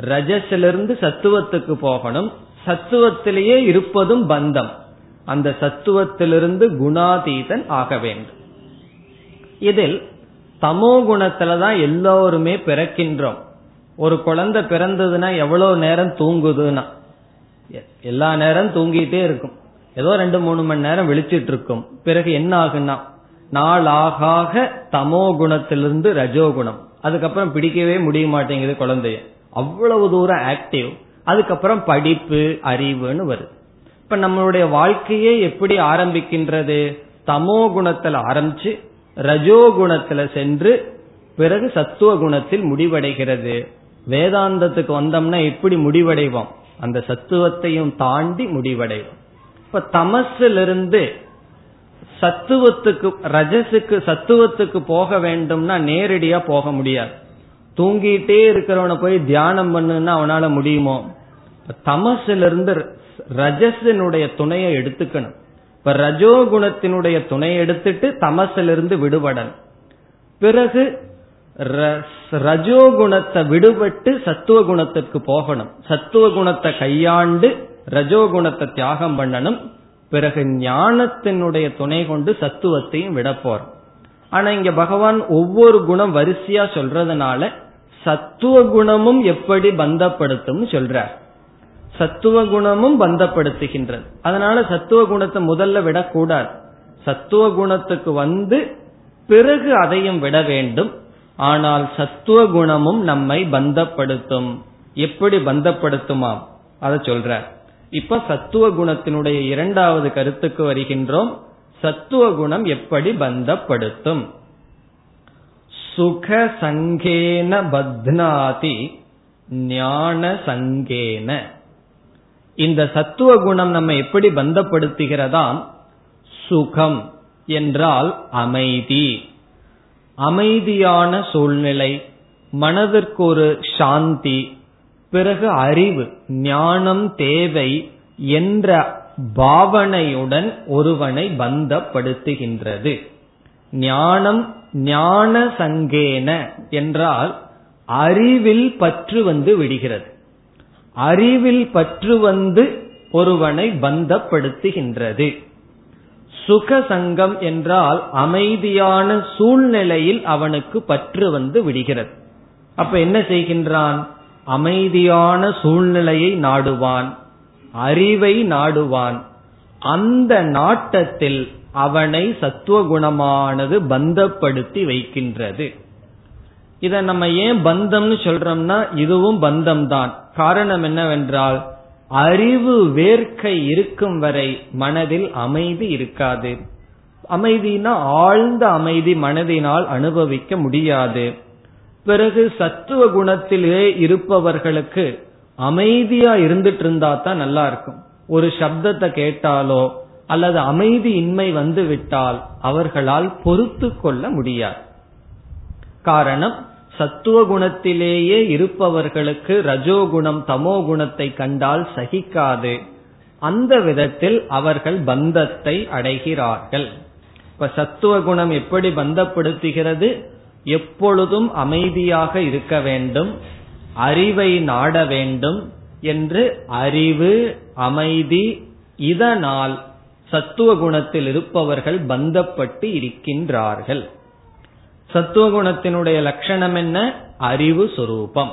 ரஜஸிலிருந்து சத்துவத்துக்கு போகணும். சத்துவத்திலேயே இருப்பதும் பந்தம். அந்த சத்துவத்திலிருந்து குணாதீதன் ஆக வேண்டும். இதில் தமோ குணத்துலதான் எல்லோருமே பிறக்கின்றோம். ஒரு குழந்தை பிறந்ததுன்னா எவ்வளவு நேரம் தூங்குதுன்னா? எல்லா நேரம் தூங்கிட்டே இருக்கும். ஏதோ ரெண்டு மூணு மணி நேரம் விழிச்சிட்டு இருக்கும். பிறகு என்ன ஆகுன்னா நாளாக தமோ குணத்திலிருந்து ரஜோ குணம். அதுக்கப்புறம் பிடிக்கவே முடிய மாட்டேங்குது குழந்தைய. அவ்வளவு தூரம் ஆக்டிவ் அதுக்கப்புறம் படிப்பு அறிவுன்னு வருது. இப்ப நம்மளுடைய வாழ்க்கையே எப்படி ஆரம்பிக்கின்றது? தமோ குணத்துல ஆரம்பிச்சு ரஜோ குணத்துல சென்று பிறகு சத்துவ குணத்தில் முடிவடைகிறது. வேதாந்தத்துக்கு வந்தோம்னா எப்படி முடிவடைவோம்? அந்த சத்துவத்தையும் தாண்டி முடிவடைவோம். இப்ப தமசிலிருந்து சத்துவத்துக்கு ரஜசுக்கு சத்துவத்துக்கு போக வேண்டும்னா நேரடியா போக முடியாது. தூங்கிட்டே இருக்கிறவனை போய் தியானம் பண்ணுன்னா அவனால முடியுமோ? தமசிலிருந்து ரஜசினுடைய துணையை எடுத்துக்கணும். இப்ப ரஜோகுணத்தினுடைய துணையை எடுத்துட்டு தமசிலிருந்து விடுபடணும். பிறகு ரஜோகுணத்தை விடுபட்டு சத்துவ குணத்திற்கு போகணும். சத்துவ குணத்தை கையாண்டு ரஜோகுணத்தை தியாகம் பண்ணணும். பிறகு ஞானத்தினுடைய துணை கொண்டு சத்துவத்தையும் விட போறோம். ஆனா இங்க பகவான் ஒவ்வொரு குணம் வரிசையா சொல்றதுனால சத்துவ குணமும் எப்படி பந்தப்படுத்தும் சொல்றார். சத்துவ குணமும் பந்தப்படுத்துகின்றது. அதனால சத்துவ குணத்தை முதல்ல விடக்கூடாது. சத்துவ குணத்துக்கு வந்து பிறகு அதையும் விட வேண்டும். ஆனால் சத்துவ குணமும் நம்மை பந்தப்படுத்தும். எப்படி பந்தப்படுத்துமாம்? அதை சொல்ற இப்ப சத்துவ குணத்தினுடைய இரண்டாவது கருத்துக்கு வருகின்றோம். சத்துவ குணம் எப்படி பந்தப்படுத்தும்? சுக சங்கேன பத்னாதி ஞான சங்கேன. இந்த சத்துவ குணம் நம்ம எப்படி பந்தப்படுத்துகிறதாம்? சுகம் என்றால் அமைதி. அமைதியான சூழ்நிலை மனதிற்கு ஒரு சாந்தி பிறகு அறிவு ஞானம் தேவை என்ற பாவனையுடன் ஒருவனை பந்தப்படுத்துகின்றது. ஞானம் ஞான சங்கேன என்றால் அறிவில் பற்று வந்து விடுகிறது. அறிவில் பற்று வந்து ஒருவனை பந்தப்படுத்துகின்றது. சுக சங்கம் என்றால் அமைதியான சூழ்நிலையில் அவனுக்கு பற்று வந்து விடுகிறது. அப்ப என்ன செய்கின்றான்? அமைதியான சூழ்நிலையை நாடுவான் அறிவை நாடுவான். அந்த நாட்டத்தில் அவனை சத்துவகுணமானது பந்தப்படுத்தி வைக்கின்றது. இத நம்ம ஏன் பந்தம்னு சொல்றோம்னா இதுவும் பந்தம் தான் காரணம் என்னவென்றால் அறிவு வேர்க்கை இருக்கும் வரை மனதில் அமைதி இருக்காது. அமைதினா ஆழ்ந்த அமைதி மனதினால் அனுபவிக்க முடியாது. பிறகு சத்துவ குணத்திலே இருப்பவர்களுக்கு அமைதியா இருந்துட்டு இருந்தா தான் நல்லா இருக்கும். ஒரு சப்தத்தை கேட்டாலோ அல்லது அமைதி இன்மை வந்து விட்டால் அவர்களால் பொறுத்து கொள்ள முடியாது. காரணம் சத்துவ குணத்திலேயே இருப்பவர்களுக்கு ரஜோகுணம் தமோ குணத்தை கண்டால் சகிக்காது. அந்த விதத்தில் அவர்கள் பந்தத்தை அடைகிறார்கள். இப்ப சத்துவ குணம் எப்படி பந்தப்படுத்துகிறது? எப்பொழுதும் அமைதியாக இருக்க வேண்டும் அறிவை நாட வேண்டும் என்று அறிவு அமைதி இதனால் சத்துவ குணத்தில் இருப்பவர்கள் பந்தப்பட்டு இருக்கின்றார்கள். சத்துவ குணத்தினுடைய லட்சணம் என்ன அறிவு சொரூபம்.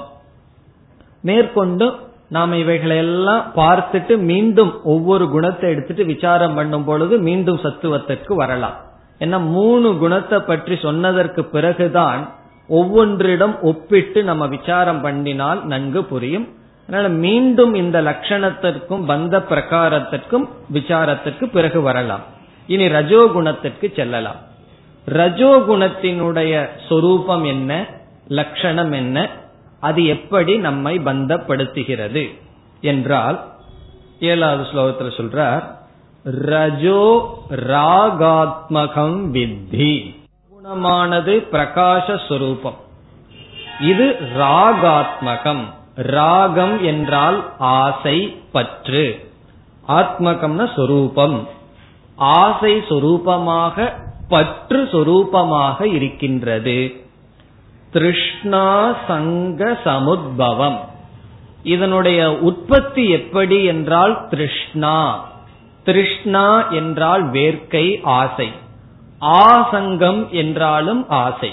மேற்கொண்டு நாம் இவைகளெல்லாம் பார்த்துட்டு மீண்டும் ஒவ்வொரு குணத்தை எடுத்துட்டு விசாரம் பண்ணும் பொழுது மீண்டும் சத்துவத்திற்கு வரலாம். ஏன்னா மூணு குணத்தை பற்றி சொன்னதற்கு பிறகுதான் ஒவ்வொன்றிடம் ஒப்பிட்டு நம்ம விசாரம் பண்ணினால் நன்கு புரியும். அதனால மீண்டும் இந்த லட்சணத்திற்கும் பந்த பிரகாரத்திற்கும் விசாரத்திற்கு பிறகு வரலாம். இனி ரஜோகுணத்திற்கு செல்லலாம். ரஜோகுணத்தினுடைய சொரூபம் என்ன? லட்சணம் என்ன? அது எப்படி நம்மை பந்தப்படுத்துகிறது? என்றால் ஏழாவது ஸ்லோகத்தில் சொல்றார் ரஜோ ராகாத்மகம் வித்தி. குணமானது பிரகாசஸ்வரூபம் இது ராகாத்மகம். ராகம் என்றால் ஆசை பற்று. ஆத்மகம்னா சொரூபம். ஆசை சொரூபமாக பற்று சொரூபமாக இருக்கின்றது. திருஷ்ணா சங்க சமுத்பவம். இதனுடைய உற்பத்தி எப்படி என்றால் திருஷ்ணா. திருஷ்ணா என்றால் வேர்க்கை ஆசை. ஆசங்கம் என்றாலும் ஆசை.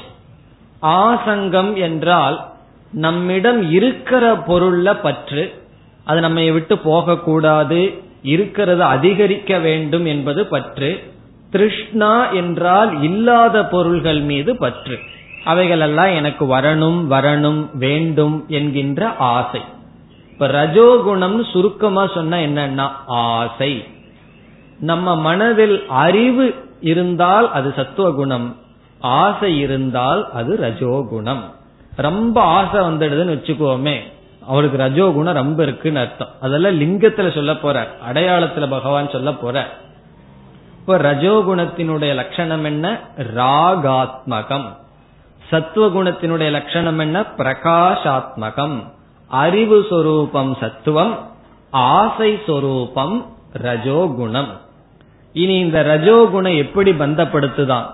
ஆசங்கம் என்றால் நம்மிடம் இருக்கிற பொருள்ல பற்று. அது நம்மை விட்டு போகக்கூடாது. இருக்கிறது அதிகரிக்க வேண்டும் என்பது பற்று. திருஷ்ணா என்றால் இல்லாத பொருள்கள் மீது பற்று. அவைகளெல்லாம் எனக்கு வரணும் வரணும் வேண்டும் என்கின்ற ஆசை. இப்ப ரஜோகுணம் சுருக்கமா சொன்ன என்னன்னா ஆசை. நம்ம மனதில் அறிவு இருந்தால் அது சத்துவ குணம் ஆசை இருந்தால் அது ரஜோகுணம். ரொம்ப ஆசை வந்துடுதுன்னு வச்சுக்கோமே அவருக்கு ரஜோகுணம் ரொம்ப இருக்குன்னு அர்த்தம். அதெல்லாம் லிங்கத்துல சொல்ல போற அடையாளத்துல பகவான் சொல்ல போற இப்ப ரஜோகுணத்தினுடைய லட்சணம் என்ன? ராகாத்மகம். சத்துவகுணத்தினுடைய லட்சணம் என்ன? பிரகாஷாத்மகம். அறிவு சொரூபம் சத்துவம் ஆசை சொரூபம் ரஜோகுணம். இனி இந்த ரஜோகுணம் எப்படி பந்தப்படுத்துதான்?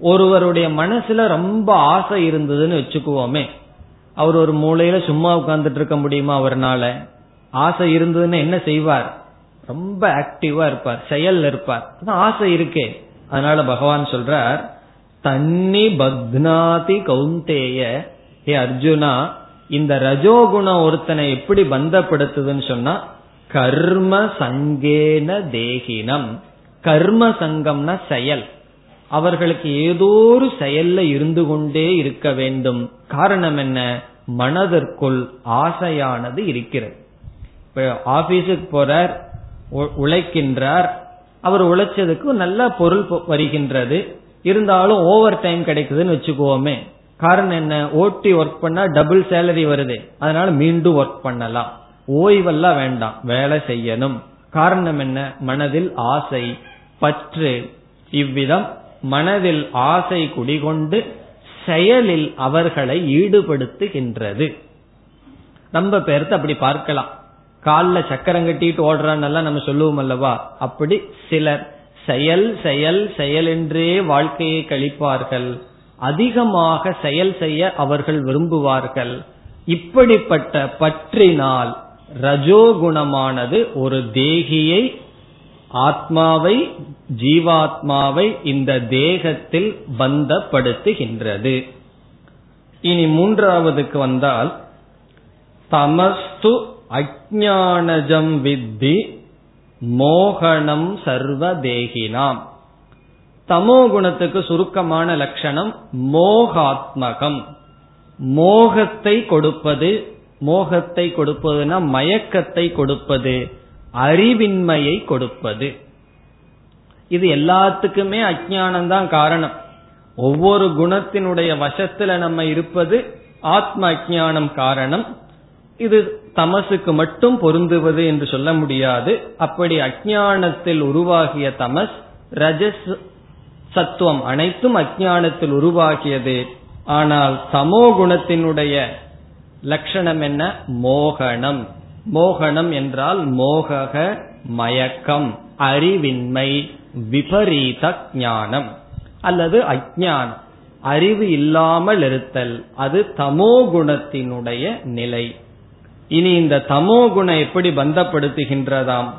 ஒருவருடைய மனசுல ரொம்ப ஆசை இருந்ததுன்னு வச்சுக்குவோமே. அவர் ஒரு மூலையில சும்மா உட்கார்ந்துட்டு இருக்க முடியுமா அவர்னால? ஆசை இருந்ததுன்னு என்ன செய்வார்? ரொம்ப ஆக்டிவா இருப்பார். செயல் இருப்பார். ஆசை இருக்கே. அதனால பகவான் சொல்றார் தன்னி பக்னாதி கௌந்தேய. ஹே அர்ஜுனா இந்த ரஜோகுணம் ஒருத்தனை எப்படி பந்தப்படுத்துதுன்னு சொன்னா கர்ம சங்கேன தேகினம். கர்ம சங்கம்னா செயல். அவர்களுக்கு ஏதோ ஒரு செயல்ல இருந்து கொண்டே இருக்க வேண்டும். காரணம் என்ன? மனதிற்குள் ஆசையானது இருக்கிறது. இப்ப ஆபீஸுக்கு போறார் உழைக்கின்றார். அவர் உழைச்சதுக்கு நல்ல பொருள் வருகின்றது. இருந்தாலும் ஓவர் டைம் கிடைக்குதுன்னு வச்சுக்கோமே. காரணம் என்ன? ஓட்டி ஒர்க் பண்ணா டபுள் சேலரி வருது. அதனால மீண்டும் ஒர்க் பண்ணலாம். ஓய்வெல்லாம் வேண்டாம். வேலை செய்யணும். காரணம் என்ன? மனதில் ஆசை. பற்று. இவ்விதம் மனதில் ஆசை குடிகொண்டு செயலில் அவர்களை ஈடுபடுத்துகின்றது. நம்ம பேர்த்து அப்படி பார்க்கலாம். காலில் சக்கரம் கட்டிட்டு ஓடுறான்னெல்லாம் நம்ம சொல்லுவோம் அல்லவா? அப்படி சிலர் செயல் செயல் செயல் என்றே வாழ்க்கையை கழிப்பார்கள். அதிகமாக செயல் செய்ய அவர்கள் விரும்புவார்கள். இப்படிப்பட்ட பற்றினால் ரஜோகுணமானது ஒரு தேகியை ஆத்மாவை ஜீவாத்மாவை இந்த தேகத்தில் பந்தப்படுத்துகின்றது. இனி மூன்றாவதுக்கு வந்தால் தமஸ்து அஜானஜம் வித்தி மோகனம் சர்வதேகினாம். தமோ குணத்துக்கு சுருக்கமான லட்சணம் மோகாத்மகம். மோகத்தை கொடுப்பது மோகத்தை கொடுப்பதுனா மயக்கத்தை கொடுப்பது அறிவின்மையை கொடுப்பது. இது எல்லாத்துக்குமே அஜானம் தான் காரணம். ஒவ்வொரு குணத்தினுடைய வசத்துல நம்ம இருப்பது ஆத்ம அஜானம் காரணம். இது தமசுக்கு மட்டும் பொருந்துவது என்று சொல்ல முடியாது. அப்படி அஜானத்தில் உருவாகிய தமஸ் ரஜஸ் சத்துவம் அனைத்தும் அஜானத்தில் உருவாகியது. ஆனால் சமோ குணத்தினுடைய லட்சணம் என்ன? மோகனம். மோகனம் என்றால் மோகக மயக்கம் அறிவின்மை விபரீத ஞானம் அல்லது அஜானம் அறிவு இல்லாமல் இருத்தல் அது தமோ குணத்தினுடைய நிலை. இனி இந்த தமோ குணம் எப்படி பந்தப்படுத்துகின்றதாம்?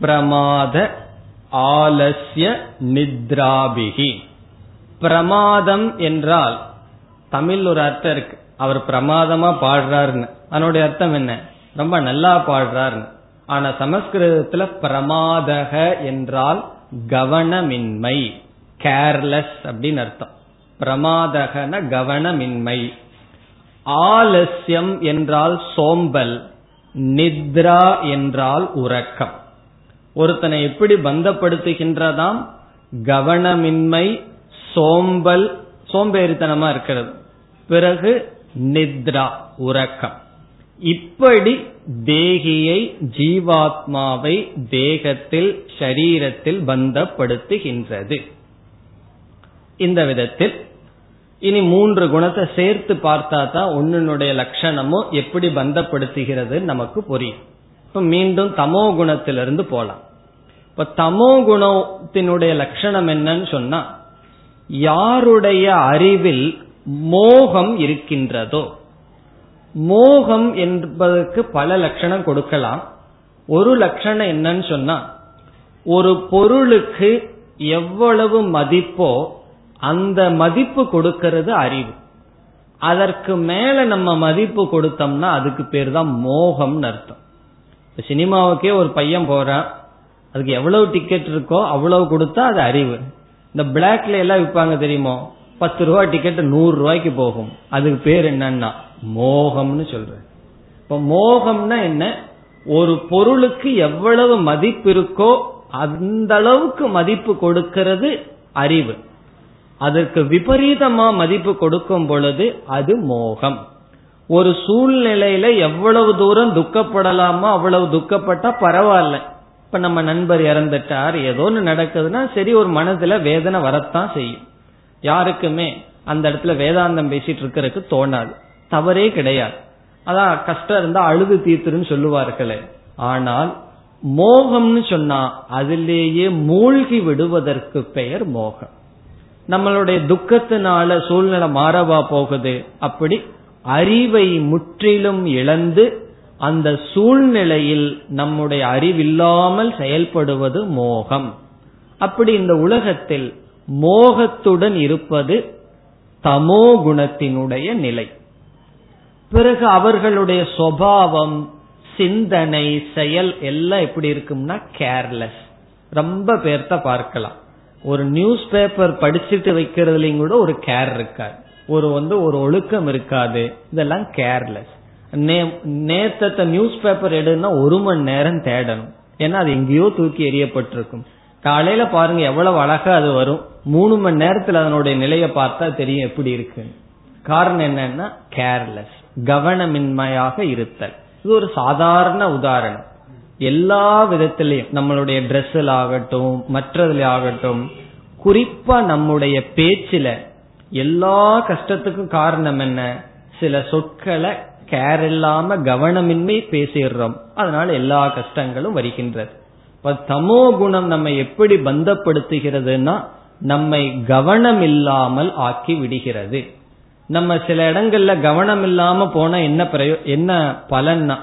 பிரமாத ஆலசிய நித்ராபிகி. பிரமாதம் என்றால் தமிழ் ஒரு அர்த்தம் இருக்கு. அவர் பிரமாதமா பாடுறாருன்னு. அதனுடைய அர்த்தம் என்ன? ரொம்ப நல்லா பாடுறாருன்னு. ஆனா சமஸ்கிருதத்துல பிரமாதக என்றால் கவனமின்மை கேர்லெஸ் அப்படின்னு அர்த்தம். பிரமாதகன கவனமின்மை. ஆலஸ்யம் என்றால் சோம்பல் நித்ரா என்றால் உறக்கம். ஒருத்தனை எப்படி பந்தப்படுத்துகின்றதாம்? கவனமின்மை சோம்பல் சோம்பேறித்தனமா இருக்கிறது. பிறகு நித்ரா உறக்கம். இப்படி தேகியை ஜீவாத்மாவை தேகத்தில் ஷரீரத்தில் பந்தப்படுத்துகின்றது. இந்த விதத்தில் இனி மூன்று குணத்தை சேர்த்து பார்த்தா தான் ஒன்னுடைய லட்சணமும் எப்படி பந்தப்படுத்துகிறது நமக்கு புரியும். இப்ப மீண்டும் தமோ குணத்திலிருந்து போலாம். இப்ப தமோ குணத்தினுடைய லட்சணம் என்னன்னு சொன்னா யாருடைய அறிவில் மோகம் இருக்கின்றதோ மோகம் என்பதற்கு பல லட்சணம் கொடுக்கலாம். ஒரு லட்சணம் என்னன்னு சொன்னா ஒரு பொருளுக்கு எவ்வளவு மதிப்போ அந்த மதிப்பு கொடுக்கிறது அறிவு. அதற்கு மேல நம்ம மதிப்பு கொடுத்தோம்னா அதுக்கு பேர் தான் மோகம்னு அர்த்தம். சினிமாவுக்கே ஒரு பையன் போறான் அதுக்கு எவ்வளவு டிக்கெட் இருக்கோ அவ்வளவு கொடுத்தா அது அறிவு. இந்த பிளாக்ல எல்லாம் விற்பாங்க தெரியுமோ? பத்து ரூபாய் டிக்கெட் நூறு ரூபாய்க்கு போகும். அதுக்கு பேர் என்னன்னா மோகம்னு சொல்றேன் இப்ப மோகம்னா என்ன? ஒரு பொருளுக்கு எவ்வளவு மதிப்பு இருக்கோ அந்த அளவுக்கு மதிப்பு கொடுக்கிறது அறிவு. அதற்கு விபரீதமா மதிப்பு கொடுக்கும் பொழுது அது மோகம். ஒரு சூழ்நிலையில எவ்வளவு தூரம் துக்கப்படலாமோ அவ்வளவு துக்கப்பட்டா பரவாயில்ல. இப்ப நம்ம நண்பர் இறந்துட்டார் ஏதோ ஒன்று நடக்குதுன்னா சரி ஒரு மனதுல வேதனை வரத்தான் செய்யும். யாருக்குமே அந்த இடத்துல வேதாந்தம் பேசிட்டு இருக்கிறதுக்கு தோணாது. தவறே கிடையாது. அதான் கஷ்டம் இருந்தா அழுது தீர்த்துருன்னு சொல்லுவார்களே. ஆனால் மோகம்னு சொன்னா அதிலேயே மூழ்கி விடுவதற்கு பெயர் மோகம். நம்மளுடைய துக்கத்தினால சூழ்நிலை மாறவா போகுது. அப்படி அறிவை முற்றிலும் இழந்து அந்த சூழ்நிலையில் நம்முடைய அறிவில்லாமல் செயல்படுவது மோகம். அப்படி இந்த உலகத்தில் மோகத்துடன் இருப்பது தமோ குணத்தினுடைய நிலை. பிறகு அவர்களுடைய சுவாவம் சிந்தனை செயல் எல்லாம் எப்படி இருக்கும்னா கேர்லெஸ் ரொம்ப பேர்த்த பார்க்கலாம். ஒரு நியூஸ் பேப்பர் படிச்சுட்டு வைக்கிறதுலையும் கூட ஒரு கேர் இருக்காது. ஒரு வந்து ஒரு ஒழுக்கம் இருக்காது. இதெல்லாம் கேர்லெஸ் நேத்தத்தை நியூஸ் பேப்பர் எடுன்னா ஒரு மணி நேரம் தேடணும். ஏன்னா அது எங்கேயோ தூக்கி எறியப்பட்டிருக்கும். காலையில பாருங்க எவ்வளவு அழகா அது வரும். மூணு மணி நேரத்துல அதனுடைய நிலையை பார்த்தா தெரியும் எப்படி இருக்கு காரணம் என்னன்னா கேர்லெஸ் கவனமின்மையாக இருத்தல். இது ஒரு சாதாரண உதாரணம். எல்லா விதத்திலையும் நம்மளுடைய ட்ரெஸ்ஸில் ஆகட்டும் மற்றதுல ஆகட்டும் குறிப்பா நம்முடைய பேச்சில எல்லா கஷ்டத்துக்கும் காரணம் என்ன? சில சொற்களை கேர் இல்லாம கவனமின்மை பேசிடுறோம். அதனால எல்லா கஷ்டங்களும் வருகின்றது. தமோ குணம் நம்ம எப்படி பந்தப்படுத்துகிறதுனா நம்மை கவனம் இல்லாமல் ஆக்கி விடுகிறது. நம்ம சில இடங்கள்ல கவனம் இல்லாம போனா என்ன பிரயோ என்ன பலன்னா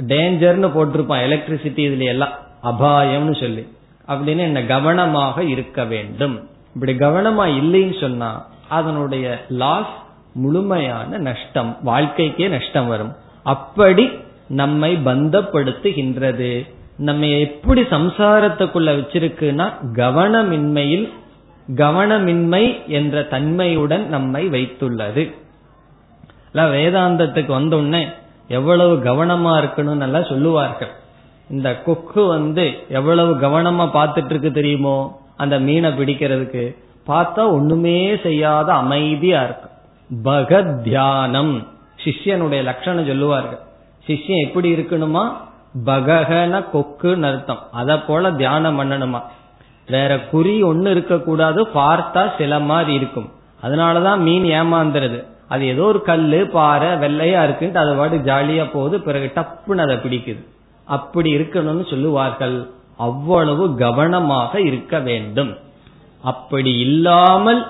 டேஞ்சர்னு போட்டிருப்பான். எலக்ட்ரிசிட்டி இதுல எல்லாம் அபாயம்னு சொல்லி. அப்படின்னு என்ன கவனமாக இருக்க வேண்டும். இப்படி கவனமா இல்லைன்னு சொன்னா அதனுடைய லாஸ் முழுமையான நஷ்டம் வாழ்க்கைக்கே நஷ்டம் வரும். அப்படி நம்மை பந்தப்படுத்துகின்றது. நம்ம எப்படி சம்சாரத்துக்குள்ள வச்சிருக்குன்னா கவனமின்மையில் கவனமின்மை என்ற தன்மையுடன் நம்மை வைத்துள்ளது. வேதாந்தத்துக்கு வந்தோடனே எவ்வளவு கவனமா இருக்கணும் நல்லா சொல்லுவார்கள். இந்த கொக்கு வந்து எவ்வளவு கவனமா பார்த்துட்டு இருக்கு தெரியுமோ அந்த மீனை பிடிக்கிறதுக்கு பார்த்தா ஒண்ணுமே செய்யாத அமைதியா இருக்கு பகத் தியானம். சிஷ்யனுடைய லட்சணம் சொல்லுவார்கள். சிஷ்யன் எப்படி இருக்கணுமா? பககன கொக்குன்னு அர்த்தம். அத போல தியானம் பண்ணணுமா? வேற குறி ஒண்ணு இருக்கக்கூடாது பார்த்தா சில மாதிரி இருக்கும். அதனாலதான் மீன் ஏமாந்துறது அது ஏதோ ஒரு கல்லு பாறை வெள்ளையா இருக்குன்ட்டு அதை பாட்டு ஜாலியா போகுது. பிறகு டப்புன்னு அதை பிடிக்குது. அப்படி இருக்கணும்னு சொல்லுவார்கள். அவ்வளவு கவனமாக இருக்க வேண்டும். அப்படி இல்லாமல்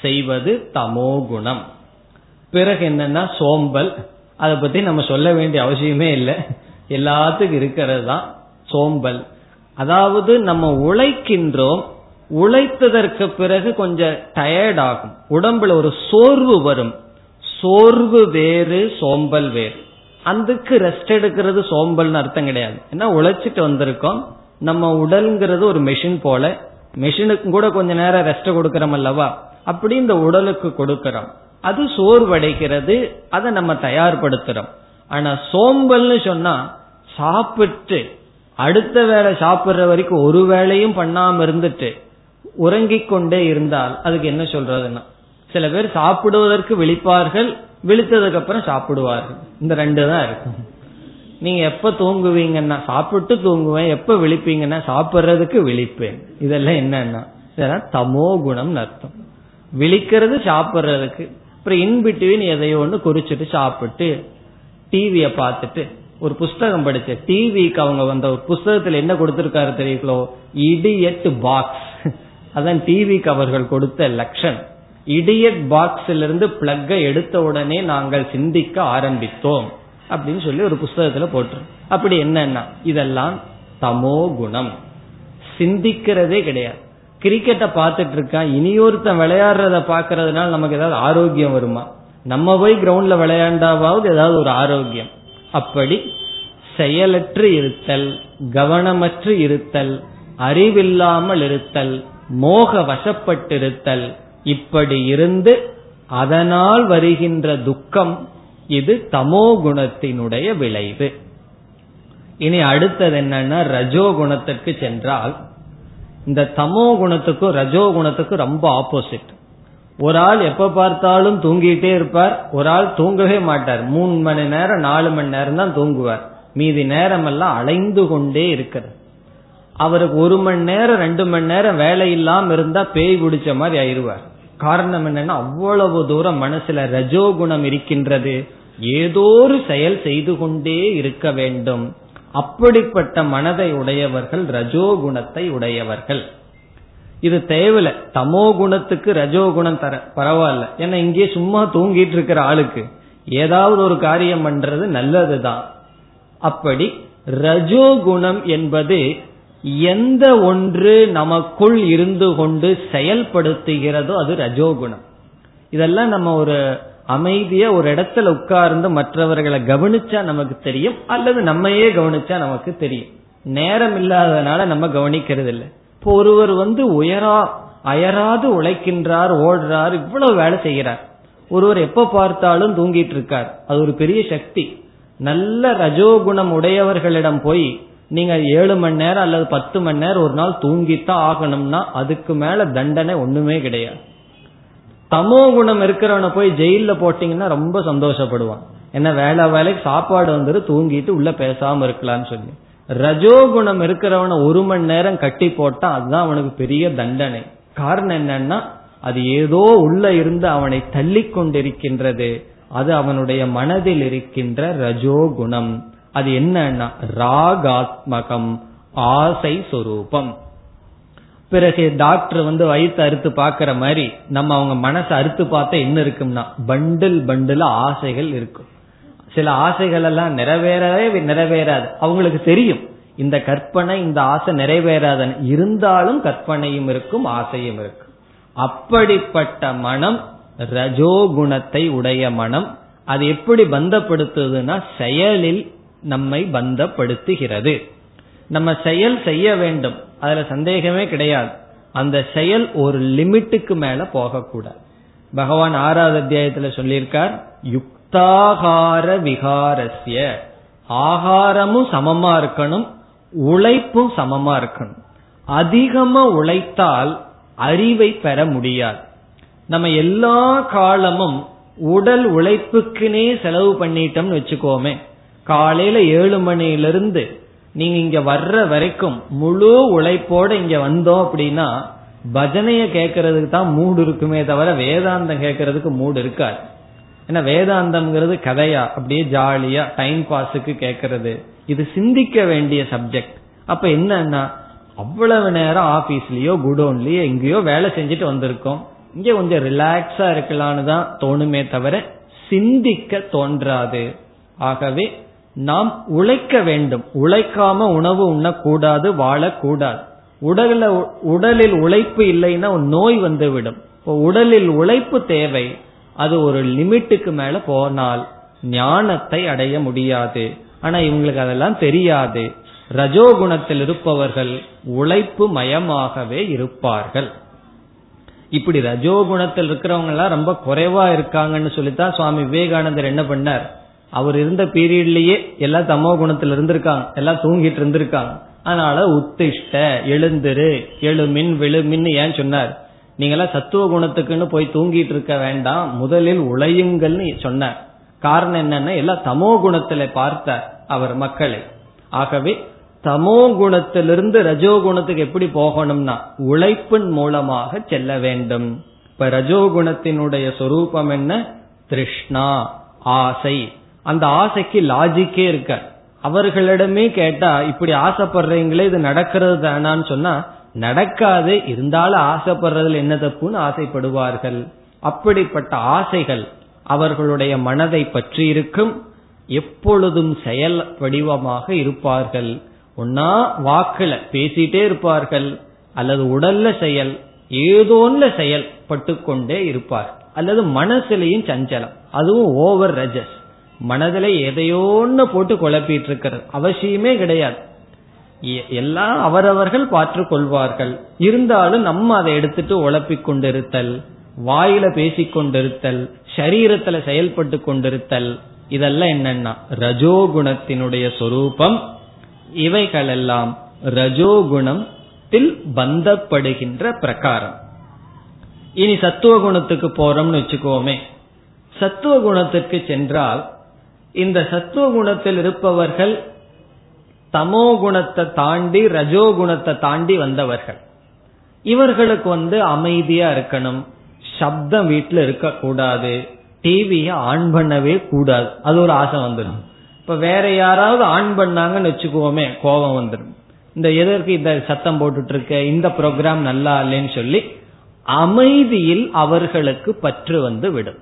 செய்வது தமோ குணம். பிறகு என்னன்னா சோம்பல். அதை பத்தி நம்ம சொல்ல வேண்டிய அவசியமே இல்லை. எல்லாத்துக்கும் இருக்கிறது தான் சோம்பல். அதாவது நம்ம உழைக்கின்றோம். உழைத்ததற்கு பிறகு கொஞ்சம் டயர்ட் ஆகும். உடம்புல ஒரு சோர்வு வரும். சோர்வு வேறு சோம்பல் வேறு. அதுக்கு ரெஸ்ட் எடுக்கிறது சோம்பல்னு அர்த்தம் கிடையாது. ஏன்னா உழைச்சிட்டு வந்திருக்கோம். நம்ம உடல்ங்கிறது ஒரு மெஷின் போல. மெஷினுக்கும் கூட கொஞ்ச நேரம் ரெஸ்ட் கொடுக்கறோம் அல்லவா? அப்படி இந்த உடலுக்கு கொடுக்கறோம். அது சோர்வடைகிறது. அதை நம்ம தயார்படுத்துறோம். ஆனா சோம்பல்னு சொன்னா சாப்பிட்டு அடுத்த வேலை சாப்பிடுற வரைக்கும் ஒரு வேலையும் பண்ணாம இருந்துட்டு உறங்கிக் கொண்டே இருந்தால் அதுக்கு என்ன சொல்றதுன்னா சில பேர் சாப்பிடுவதற்கு விழிப்பார்கள் விழித்ததுக்கு அப்புறம் சாப்பிடுவார்கள். இந்த ரெண்டு தான் இருக்கும். நீங்க எப்ப தூங்குவீங்கன்னா சாப்பிட்டு தூங்குவேன் எப்ப விழிப்பீங்கன்னா சாப்பிட்றதுக்கு விழிப்பேன். இதெல்லாம் என்னன்னா இதெல்லாம் தமோ குணம்னு அர்த்தம். விழிக்கிறது சாப்பிட்றதுக்கு. அப்புறம் இன்பிட்வீன் எதையோ ஒன்று குறிச்சிட்டு சாப்பிட்டு டிவிய பார்த்துட்டு ஒரு புஸ்தகம் படிச்ச டிவிக்கு அவங்க வந்த ஒரு புஸ்தகத்துல என்ன கொடுத்திருக்காரு தெரியுங்களோ? இடியட் பாக்ஸ் அதான் டிவிக்கு அவர்கள் கொடுத்த லட்சணம். இடியட் பாக்ஸிலிருந்து பிளக்கை எடுத்த உடனே நாங்கள் சிந்திக்க ஆரம்பித்தோம். அப்படின்னு சொல்லி ஒரு புஸ்தகத்துல போட்டு அப்படி என்னன்னா இதெல்லாம் தமோ குணம். சிந்திக்கிறதே கிடையாது. கிரிக்கெட்டை பார்த்துட்டு இருக்கான் இனியொருத்தன் விளையாடுறத பாக்குறதுனால நமக்கு ஏதாவது ஆரோக்கியம் வருமா? நம்ம போய் கிரவுண்ட்ல விளையாண்டாவது ஏதாவது ஒரு ஆரோக்கியம். அப்படி செயலற்று இருத்தல் கவனமற்று இருத்தல் அறிவில்லாமல் இருத்தல் மோக வசப்பட்டிருத்தல் இப்படி இருந்து அதனால் வருகின்ற துக்கம் இது தமோ குணத்தினுடைய விளைவு. இனி அடுத்தது என்னன்னா ரஜோ குணத்திற்கு சென்றால் இந்த தமோ குணத்துக்கும் ரஜோ குணத்துக்கும் ரொம்ப ஆப்போசிட் ஒரு ஆள் எப்ப பார்த்தாலும் தூங்கிட்டே இருப்பார் ஒரு ஆள் தூங்கவே மாட்டார். மூணு மணி நேரம் நாலு மணி நேரம் தான் தூங்குவார். மீதி நேரம் எல்லாம் அலைந்து கொண்டே இருக்கிறது. அவருக்கு ஒரு மணி நேரம் ரெண்டு மணி நேரம் வேலை இல்லாம இருந்தா பேய் குடிச்ச மாதிரி ஆயிருவார். காரணம் என்னன்னா அவ்வளவு தூரம் மனசுல ரஜோகுணம் இருக்கின்றது. ஏதோ ஒரு செயல் செய்து கொண்டே இருக்க வேண்டும். அப்படிப்பட்ட மனதை உடையவர்கள் ரஜோகுணத்தை உடையவர்கள். இது தேவையில்ல. தமோ குணத்துக்கு ரஜோகுணம் தர பரவாயில்ல. ஏன்னா இங்கே சும்மா தூங்கிட்டு இருக்கிற ஆளுக்கு ஏதாவது ஒரு காரியம் பண்றது நல்லதுதான். அப்படி ரஜோகுணம் என்பது எந்த ஒன்று நமக்குள் இருந்து கொண்டு செயல்படுத்துகிறதோ அது ரஜோகுணம். இதெல்லாம் நம்ம ஒரு அமைதியா ஒரு இடத்துல உட்கார்ந்து மற்றவர்களை கவனிச்சா நமக்கு தெரியும் அல்லது நம்மையே கவனிச்சா நமக்கு தெரியும். நேரம் இல்லாததுனால நம்ம கவனிக்கிறது இல்லை இப்போ ஒருவர் வந்து உயரா அயராது உழைக்கின்றார் ஓடுறார் இவ்வளவு வேலை செய்கிறார். ஒருவர் எப்ப பார்த்தாலும் தூங்கிட்டு இருக்கார். அது ஒரு பெரிய சக்தி. நல்ல ரஜோகுணம் உடையவர்களிடம் போய் நீங்க ஏழு மணி நேரம் அல்லது பத்து மணி நேரம் ஒரு நாள் தூங்கித்தான் ஆகணும்னா அதுக்கு மேல தண்டனை ஒண்ணுமே கிடையாது. தமோ குணம் இருக்கிறவனை போய் ஜெயில போட்டீங்கன்னா ரொம்ப சந்தோஷப்படுவான். என்ன வேலை வேலைக்கு சாப்பாடு வந்துட்டு தூங்கிட்டு உள்ள பேசாம இருக்கலாம்னு சொல்லி. ரஜோகுணம் இருக்கிறவனை ஒரு மணி நேரம் கட்டி போட்டா அதுதான் அவனுக்கு பெரிய தண்டனை. காரணம் என்னன்னா அது ஏதோ உள்ள இருந்து அவனை தள்ளி கொண்டிருக்கின்றது அது அவனுடைய மனதில் இருக்கின்ற ரஜோ குணம். அது என்னன்னா ராகாத்மகம் ஆசை சொரூபம். பிறகு டாக்டர் வந்து வயிற்று அறுத்து பாக்குற மாதிரி நம்ம அவங்க மனசை அறுத்து பார்த்தா என்ன இருக்கும்னா பண்டில் பண்டில் ஆசைகள் இருக்கும். சில ஆசைகள் எல்லாம் நிறைவேறவே நிறைவேறாது. அவங்களுக்கு தெரியும் இந்த கற்பனை இந்த ஆசை நிறைவேறாதன் இருந்தாலும் கற்பனையும் இருக்கும் ஆசையும் இருக்கும். அப்படிப்பட்ட மனம் ரஜோகுணத்தை உடைய மனம். அது எப்படி பந்தப்படுத்துதுன்னா செயலில் நம்மை பந்தப்படுத்துகிறது. நம்ம செயல் செய்ய வேண்டும். அதுல சந்தேகமே கிடையாது. அந்த செயல் ஒரு லிமிட்டுக்கு மேல போகக்கூடாது. பகவான் ஆறாவது அத்தியாயத்துல சொல்லியிருக்கார் யுக்தாகார விகாரஸ்ய. ஆகாரமும் சமமா இருக்கணும் உழைப்பும் சமமா இருக்கணும். அதிகமா உழைத்தால் அறிவை பெற முடியாது. நம்ம எல்லா காலமும் உடல் உழைப்புக்குனே செலவு பண்ணிட்டோம்னு வச்சுக்கோமே. காலையில ஏழு மணியிலிருந்து நீங்க இங்க வர்ற வரைக்கும் முழு உழைப்போட இங்க வந்தோம் அப்படின்னா பஜனைய கேட்கறதுக்கு தான் மூடு இருக்குமே தவிர வேதாந்தம் கேட்கறதுக்கு மூடு இருக்காது. ஏன்னா வேதாந்தம்ங்கிறது கதையா அப்படியே ஜாலியா டைம் பாஸுக்கு கேட்கறது. இது சிந்திக்க வேண்டிய சப்ஜெக்ட் அப்ப என்னன்னா அவ்வளவு நேரம் ஆபீஸ்லயோ குடோன்லயோ எங்கேயோ வேலை செஞ்சுட்டு வந்திருக்கோம். இங்க கொஞ்சம் ரிலாக்ஸா இருக்கலாம்னு தான் தோணுமே தவிர சிந்திக்க தோன்றாது. ஆகவே நாம் உழைக்க வேண்டும். உழைக்காம உணவு உண்ணக்கூடாது வாழக்கூடாது. உடல உடலில் உழைப்பு இல்லைன்னா நோய் வந்துவிடும். இப்போ உடலில் உழைப்பு தேவை. அது ஒரு லிமிட்டுக்கு மேல போனால் ஞானத்தை அடைய முடியாது. ஆனா இவங்களுக்கு அதெல்லாம் தெரியாது. ரஜோகுணத்தில் இருப்பவர்கள் உழைப்பு மயமாகவே இருப்பார்கள். இப்படி ரஜோகுணத்தில் இருக்கிறவங்க எல்லாம் ரொம்ப குறைவா இருக்காங்கன்னு சொல்லித்தான் சுவாமி விவேகானந்தர் என்ன பண்ணார்? அவர் இருந்த பீரியட்லயே எல்லாம் தமோ குணத்துல இருந்திருக்காங்க எல்லாம் தூங்கிட்டு இருந்திருக்காங்க. அதனால உத்திஷ்ட எழுந்திரு எழுமின் விழுமின்னு ஏன் சொன்னார்? நீங்களாம் சத்துவ குணத்துக்குன்னு போய் தூங்கிட்டு இருக்க வேண்டாம் முதலில் உழையுங்கள்னு சொன்னார். காரணம் என்னன்னா எல்லாம் தமோ குணத்துல பார்த்தார் அவர் மக்களை. ஆகவே தமோ குணத்திலிருந்து ரஜோ குணத்துக்கு எப்படி போகணும்னா உழைப்பின் மூலமாக செல்ல வேண்டும். இப்ப ரஜோகுணத்தினுடைய சொரூபம் என்ன? திருஷ்ணா ஆசை. அந்த ஆசைக்கு லாஜிக்கே இருக்க அவர்களிடமே கேட்டா இப்படி ஆசைப்படுறீங்களே இது நடக்கிறது தானான்னு சொன்னா நடக்காது இருந்தாலும் ஆசைப்படுறதுல என்ன தப்புன்னு ஆசைப்படுவார்கள். அப்படிப்பட்ட ஆசைகள் அவர்களுடைய மனதை பற்றி இருக்கும் எப்பொழுதும் செயல் வடிவமாக இருப்பார்கள். ஒன்னா வாக்குல பேசிட்டே இருப்பார்கள் அல்லது உடல்ல செயல் ஏதோன்ல செயல்பட்டு கொண்டே இருப்பார். அல்லது மனசுலையும் சஞ்சலம். அதுவும் ஓவர் ரஜஸ். மனதில் எதையோன்னு போட்டு குழப்பிட்டு இருக்கிறது அவசியமே கிடையாது. எல்லாம் அவரவர்கள் பார்த்து கொள்வார்கள். இருந்தாலும் நம்ம அதை எடுத்துட்டு உழப்பிக் கொண்டிருத்தல் வாயில பேசிக் கொண்டிருத்தல் சரீரத்துல செயல்பட்டு கொண்டிருத்தல் இதெல்லாம் என்னன்னா ரஜோகுணத்தினுடைய சொரூபம். இவைகளெல்லாம் ரஜோகுணத்தில் பந்தப்படுகின்ற பிரகாரம். இனி சத்துவ குணத்துக்கு போறோம்னு வச்சுக்கோமே. சத்துவ குணத்துக்கு சென்றால் இந்த சத்துவ குணத்தில் இருப்பவர்கள் தமோ குணத்தை தாண்டி ரஜோ குணத்தை தாண்டி வந்தவர்கள். இவர்களுக்கு வந்து அமைதியா இருக்கணும். சப்தம் வீட்டுல இருக்கக்கூடாது. டிவிய ஆன் பண்ணவே கூடாது. அது ஒரு ஆசை வந்துடும் இப்ப வேற யாராவது ஆன் பண்ணாங்கன்னு வச்சுக்கோமே கோபம் வந்துடும் இந்த எதற்கு இந்த சத்தம் போட்டுட்டு இருக்க இந்த ப்ரோக்ராம் நல்லா இல்லைன்னு சொல்லி அமைதியில் அவர்களுக்கு பற்று வந்து விடும்.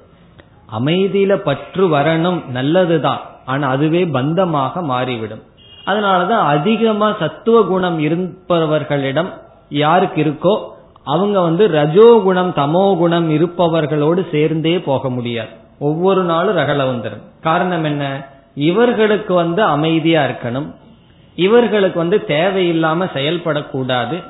அமைதியில பற்று வரணும் நல்லதுதான். ஆனா அதுவே பந்தமாக மாறிவிடும். அதனாலதான் அதிகமா சத்துவ குணம் இருப்பவர்களிடம் யாருக்கு இருக்கோ அவங்க வந்து ரஜோ குணம் தமோ குணம் இருப்பவர்களோடு சேர்ந்தே போக முடியாது. ஒவ்வொரு நாளும் ரகல வந்துடும் காரணம் என்ன? இவர்களுக்கு வந்து அமைதியா இருக்கணும். இவர்களுக்கு வந்து தேவையில்லாம செயல்படக்கூடாது.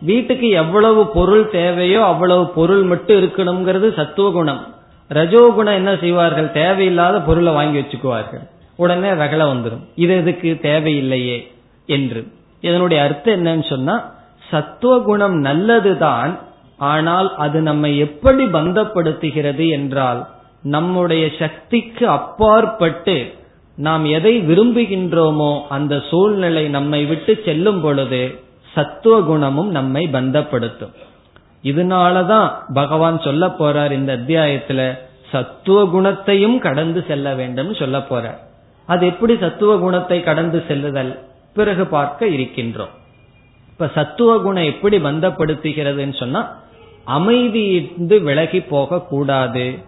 வீட்டுக்கு எவ்வளவு பொருள் தேவையோ அவ்வளவு பொருள் மட்டும் இருக்கணுங்கிறது சத்துவ குணம். ரஜோகுணம் என்ன செய்வார்கள்? தேவையில்லாத பொருளை வாங்கி வச்சுக்குவார்கள். உடனே ரகல வந்துடும் இது எதுக்கு? தேவையில்லையே என்று. இதனுடைய அர்த்தம் என்னன்னு சொன்னா சத்துவ குணம் நல்லதுதான் ஆனால் அது நம்மை எப்படி பந்தப்படுத்துகிறது என்றால் நம்முடைய சக்திக்கு அப்பாற்பட்டு நாம் எதை விரும்புகின்றோமோ அந்த சூழ்நிலை நம்மை விட்டு செல்லும் பொழுது சத்துவ குணமும் நம்மை பந்தப்படுத்தும். இதனாலதான் பகவான் சொல்ல போறார் இந்த அத்தியாயத்துல சத்துவ குணத்தையும் கடந்து செல்ல வேண்டும் சொல்ல போறார். அது எப்படி சத்துவ குணத்தை கடந்து செல்லுதல்? பிறகு பார்க்க இருக்கின்றோம். இப்ப சத்துவ குணம் எப்படி பந்தப்படுத்துகிறதுன்னு சொன்னா அமைதியிருந்து விலகி போக கூடாது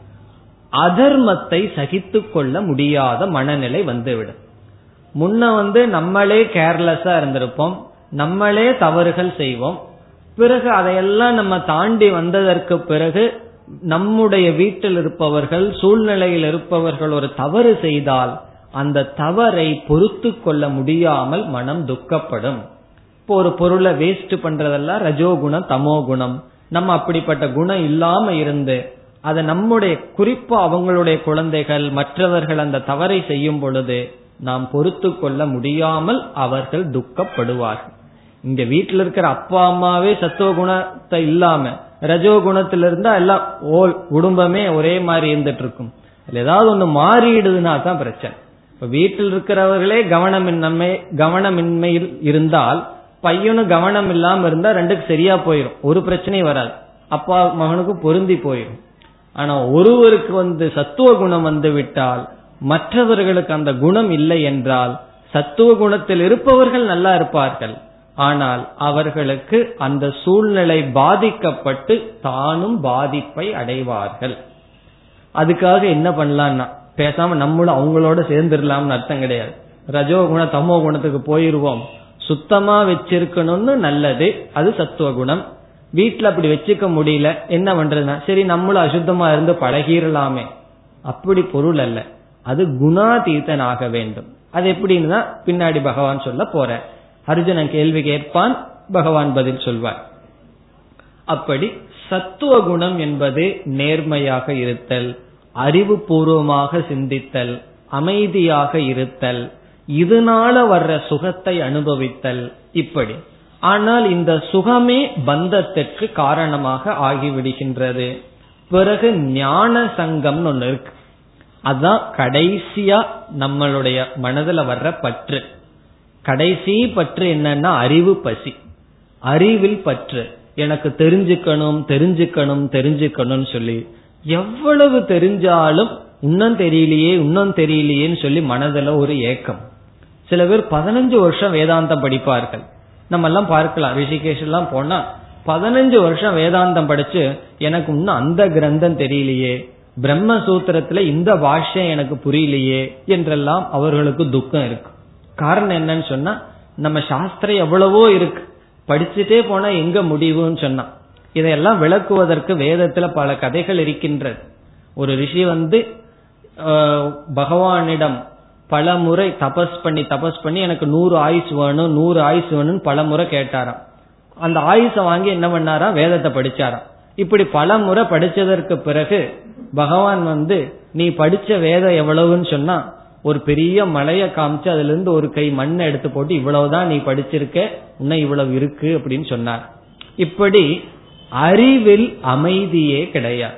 அதர்மத்தை சகித்து கொள்ள முடியாத மனநிலை வந்துவிடும். முன்ன வந்து நம்மளே கேர்லெஸ்ஸா இருந்திருப்போம். நம்மளே தவறுகள் செய்வோம். பிறகு அதையெல்லாம் நம்ம தாண்டி வந்ததற்கு பிறகு நம்முடைய வீட்டில் இருப்பவர்கள் சூழ்நிலையில் இருப்பவர்கள் ஒரு தவறு செய்தால் அந்த தவறை பொறுத்து கொள்ள முடியாமல் மனம் துக்கப்படும். இப்போ ஒரு பொருளை வேஸ்ட் பண்றதெல்லாம் ரஜோகுணம் தமோ குணம். நம்ம அப்படிப்பட்ட குணம் இல்லாம இருந்து அதை நம்முடைய குறிப்பா அவங்களுடைய குழந்தைகள் மற்றவர்கள் அந்த தவறை செய்யும் பொழுது நாம் பொறுத்து கொள்ள முடியாமல் அவர்கள் துக்கப்படுவார்கள். இங்க வீட்டில் இருக்கிற அப்பா அம்மாவே சத்துவ குணத்தை இல்லாம ரஜோ குணத்துல இருந்தா எல்லாம் ஓல் குடும்பமே ஒரே மாதிரி இருந்துட்டு இருக்கும் ஏதாவது ஒண்ணு மாறிடுதுன்னா தான் பிரச்சனை. இப்ப வீட்டில் இருக்கிறவர்களே கவனமின்மை கவனமின்மையில் இருந்தால் பையனும் கவனம் இல்லாம இருந்தா ரெண்டுக்கு சரியா போயிடும் ஒரு பிரச்சனையும் வராது. அப்பா மகனுக்கு பொருந்தி போயிடும் ஆனா ஒருவருக்கு வந்து சத்துவ குணம் வந்து விட்டால் மற்றவர்களுக்கு அந்த குணம் இல்லை என்றால் சத்துவ குணத்தில் இருப்பவர்கள் நல்லா இருப்பார்கள். ஆனால் அவர்களுக்கு அந்த சூழ்நிலை பாதிக்கப்பட்டு தானும் பாதிப்பை அடைவார்கள். அதுக்காக என்ன பண்ணலாம்னா பேசாம நம்மளும் அவங்களோட சேர்ந்துடலாம்னு அர்த்தம் கிடையாது. ரஜோ குண தமோ குணத்துக்கு போயிருவோம். சுத்தமா வச்சிருக்கணும்னு நல்லது அது சத்துவ குணம் வீட்டுல அப்படி வச்சுக்க முடியல என்ன பண்றதுனா சரி நம்மளும் அசுத்தமா இருந்து பழகிடலாமே அப்படி பொருள் அல்ல. அது குணாதீதன் ஆக வேண்டும். அது எப்படின்னு தான் பின்னாடி பகவான் சொல்ல போற. அர்ஜுனன் கேள்வி கேட்பான் பகவான் பதில் சொல்வார். அப்படி சத்துவ குணம் என்பது நேர்மையாக இருத்தல் அறிவுபூர்வமாக சிந்தித்தல் அமைதியாக இருத்தல் இதனால வர்ற சுகத்தை அனுபவித்தல் இப்படி. ஆனால் இந்த சுகமே பந்தத்திற்கு காரணமாக ஆகிவிடுகின்றது. பிறகு ஞான சங்கம்னு ஒன்று இருக்கு. அதுதான் கடைசியா நம்மளுடைய மனதுல வர்ற பற்று. கடைசி பற்று என்னன்னா அறிவு பசி. அறிவில் பற்று. எனக்கு தெரிஞ்சுக்கணும் தெரிஞ்சுக்கணும் தெரிஞ்சுக்கணும்னு சொல்லி எவ்வளவு தெரிஞ்சாலும் இன்னும் தெரியலையே இன்னும் தெரியலையேன்னு சொல்லி மனதுல ஒரு ஏக்கம். சில பேர் பதினஞ்சு வருஷம் வேதாந்தம் படிப்பார்கள். நம்ம எல்லாம் பார்க்கலாம். ரிஷிகேஷ் எல்லாம் போனா பதினஞ்சு வருஷம் வேதாந்தம் படிச்சு எனக்கு இன்னும் அந்த கிரந்தம் தெரியலையே பிரம்மசூத்திரத்துல இந்த பாஷ்யம் எனக்கு புரியலையே என்றெல்லாம் அவர்களுக்கு துக்கம் இருக்கும் காரணம் என்னன்னு சொன்னா நம்ம சாஸ்திரம் எவ்வளவோ இருக்கு. படிச்சுட்டே போனா எங்க முடிவுன்னு சொன்னா. இதையெல்லாம் விளக்குவதற்கு வேதத்துல பல கதைகள் இருக்கின்றது. ஒரு ரிஷி வந்து பகவானிடம் பல முறை தபஸ் பண்ணி தபஸ் பண்ணி எனக்கு நூறு ஆயுஸ் வேணும் நூறு ஆயுஸ் வேணும்னு பல முறை கேட்டாராம். அந்த ஆயுச வாங்கி என்ன பண்ணாராம்? வேதத்தை படிச்சாராம். இப்படி பல முறை படிச்சதற்கு பிறகு பகவான் வந்து நீ படிச்ச வேதம் எவ்வளவுன்னு சொன்னா ஒரு பெரிய மலையை காமிச்சு அதுல இருந்து ஒரு கை மண்ணை எடுத்து போட்டு இவ்வளவுதான் நீ படிச்சிருக்க இன்னும் இவ்வளவு இருக்கு அப்படின்னு சொன்னார். இப்படி அறிவில் அமைதியே கிடையாது.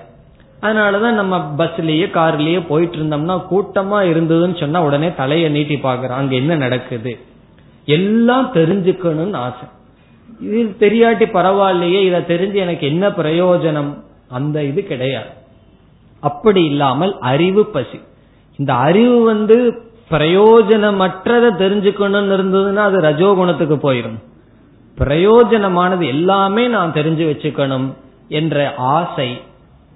அதனாலதான் நம்ம பஸ்லயே கார்லயே போயிட்டு இருந்தோம்னா கூட்டமா இருந்ததுன்னு சொன்னா உடனே தலையை நீட்டி பாக்குறோம் அங்க என்ன நடக்குது? எல்லாம் தெரிஞ்சுக்கணும்னு ஆசை. இது தெரியாட்டி பரவாயில்லையே இதை தெரிஞ்சு எனக்கு என்ன பிரயோஜனம்? அந்த இது கிடையாது. அப்படி இல்லாமல் அறிவு பசி. இந்த அறிவு வந்து பிரயோஜனமற்றதை தெரிஞ்சுக்கணும்னு இருந்ததுன்னா அது ரஜோகுணத்துக்கு போயிடும் பிரயோஜனமானது எல்லாமே நான் தெரிஞ்சு வச்சுக்கணும் என்ற ஆசை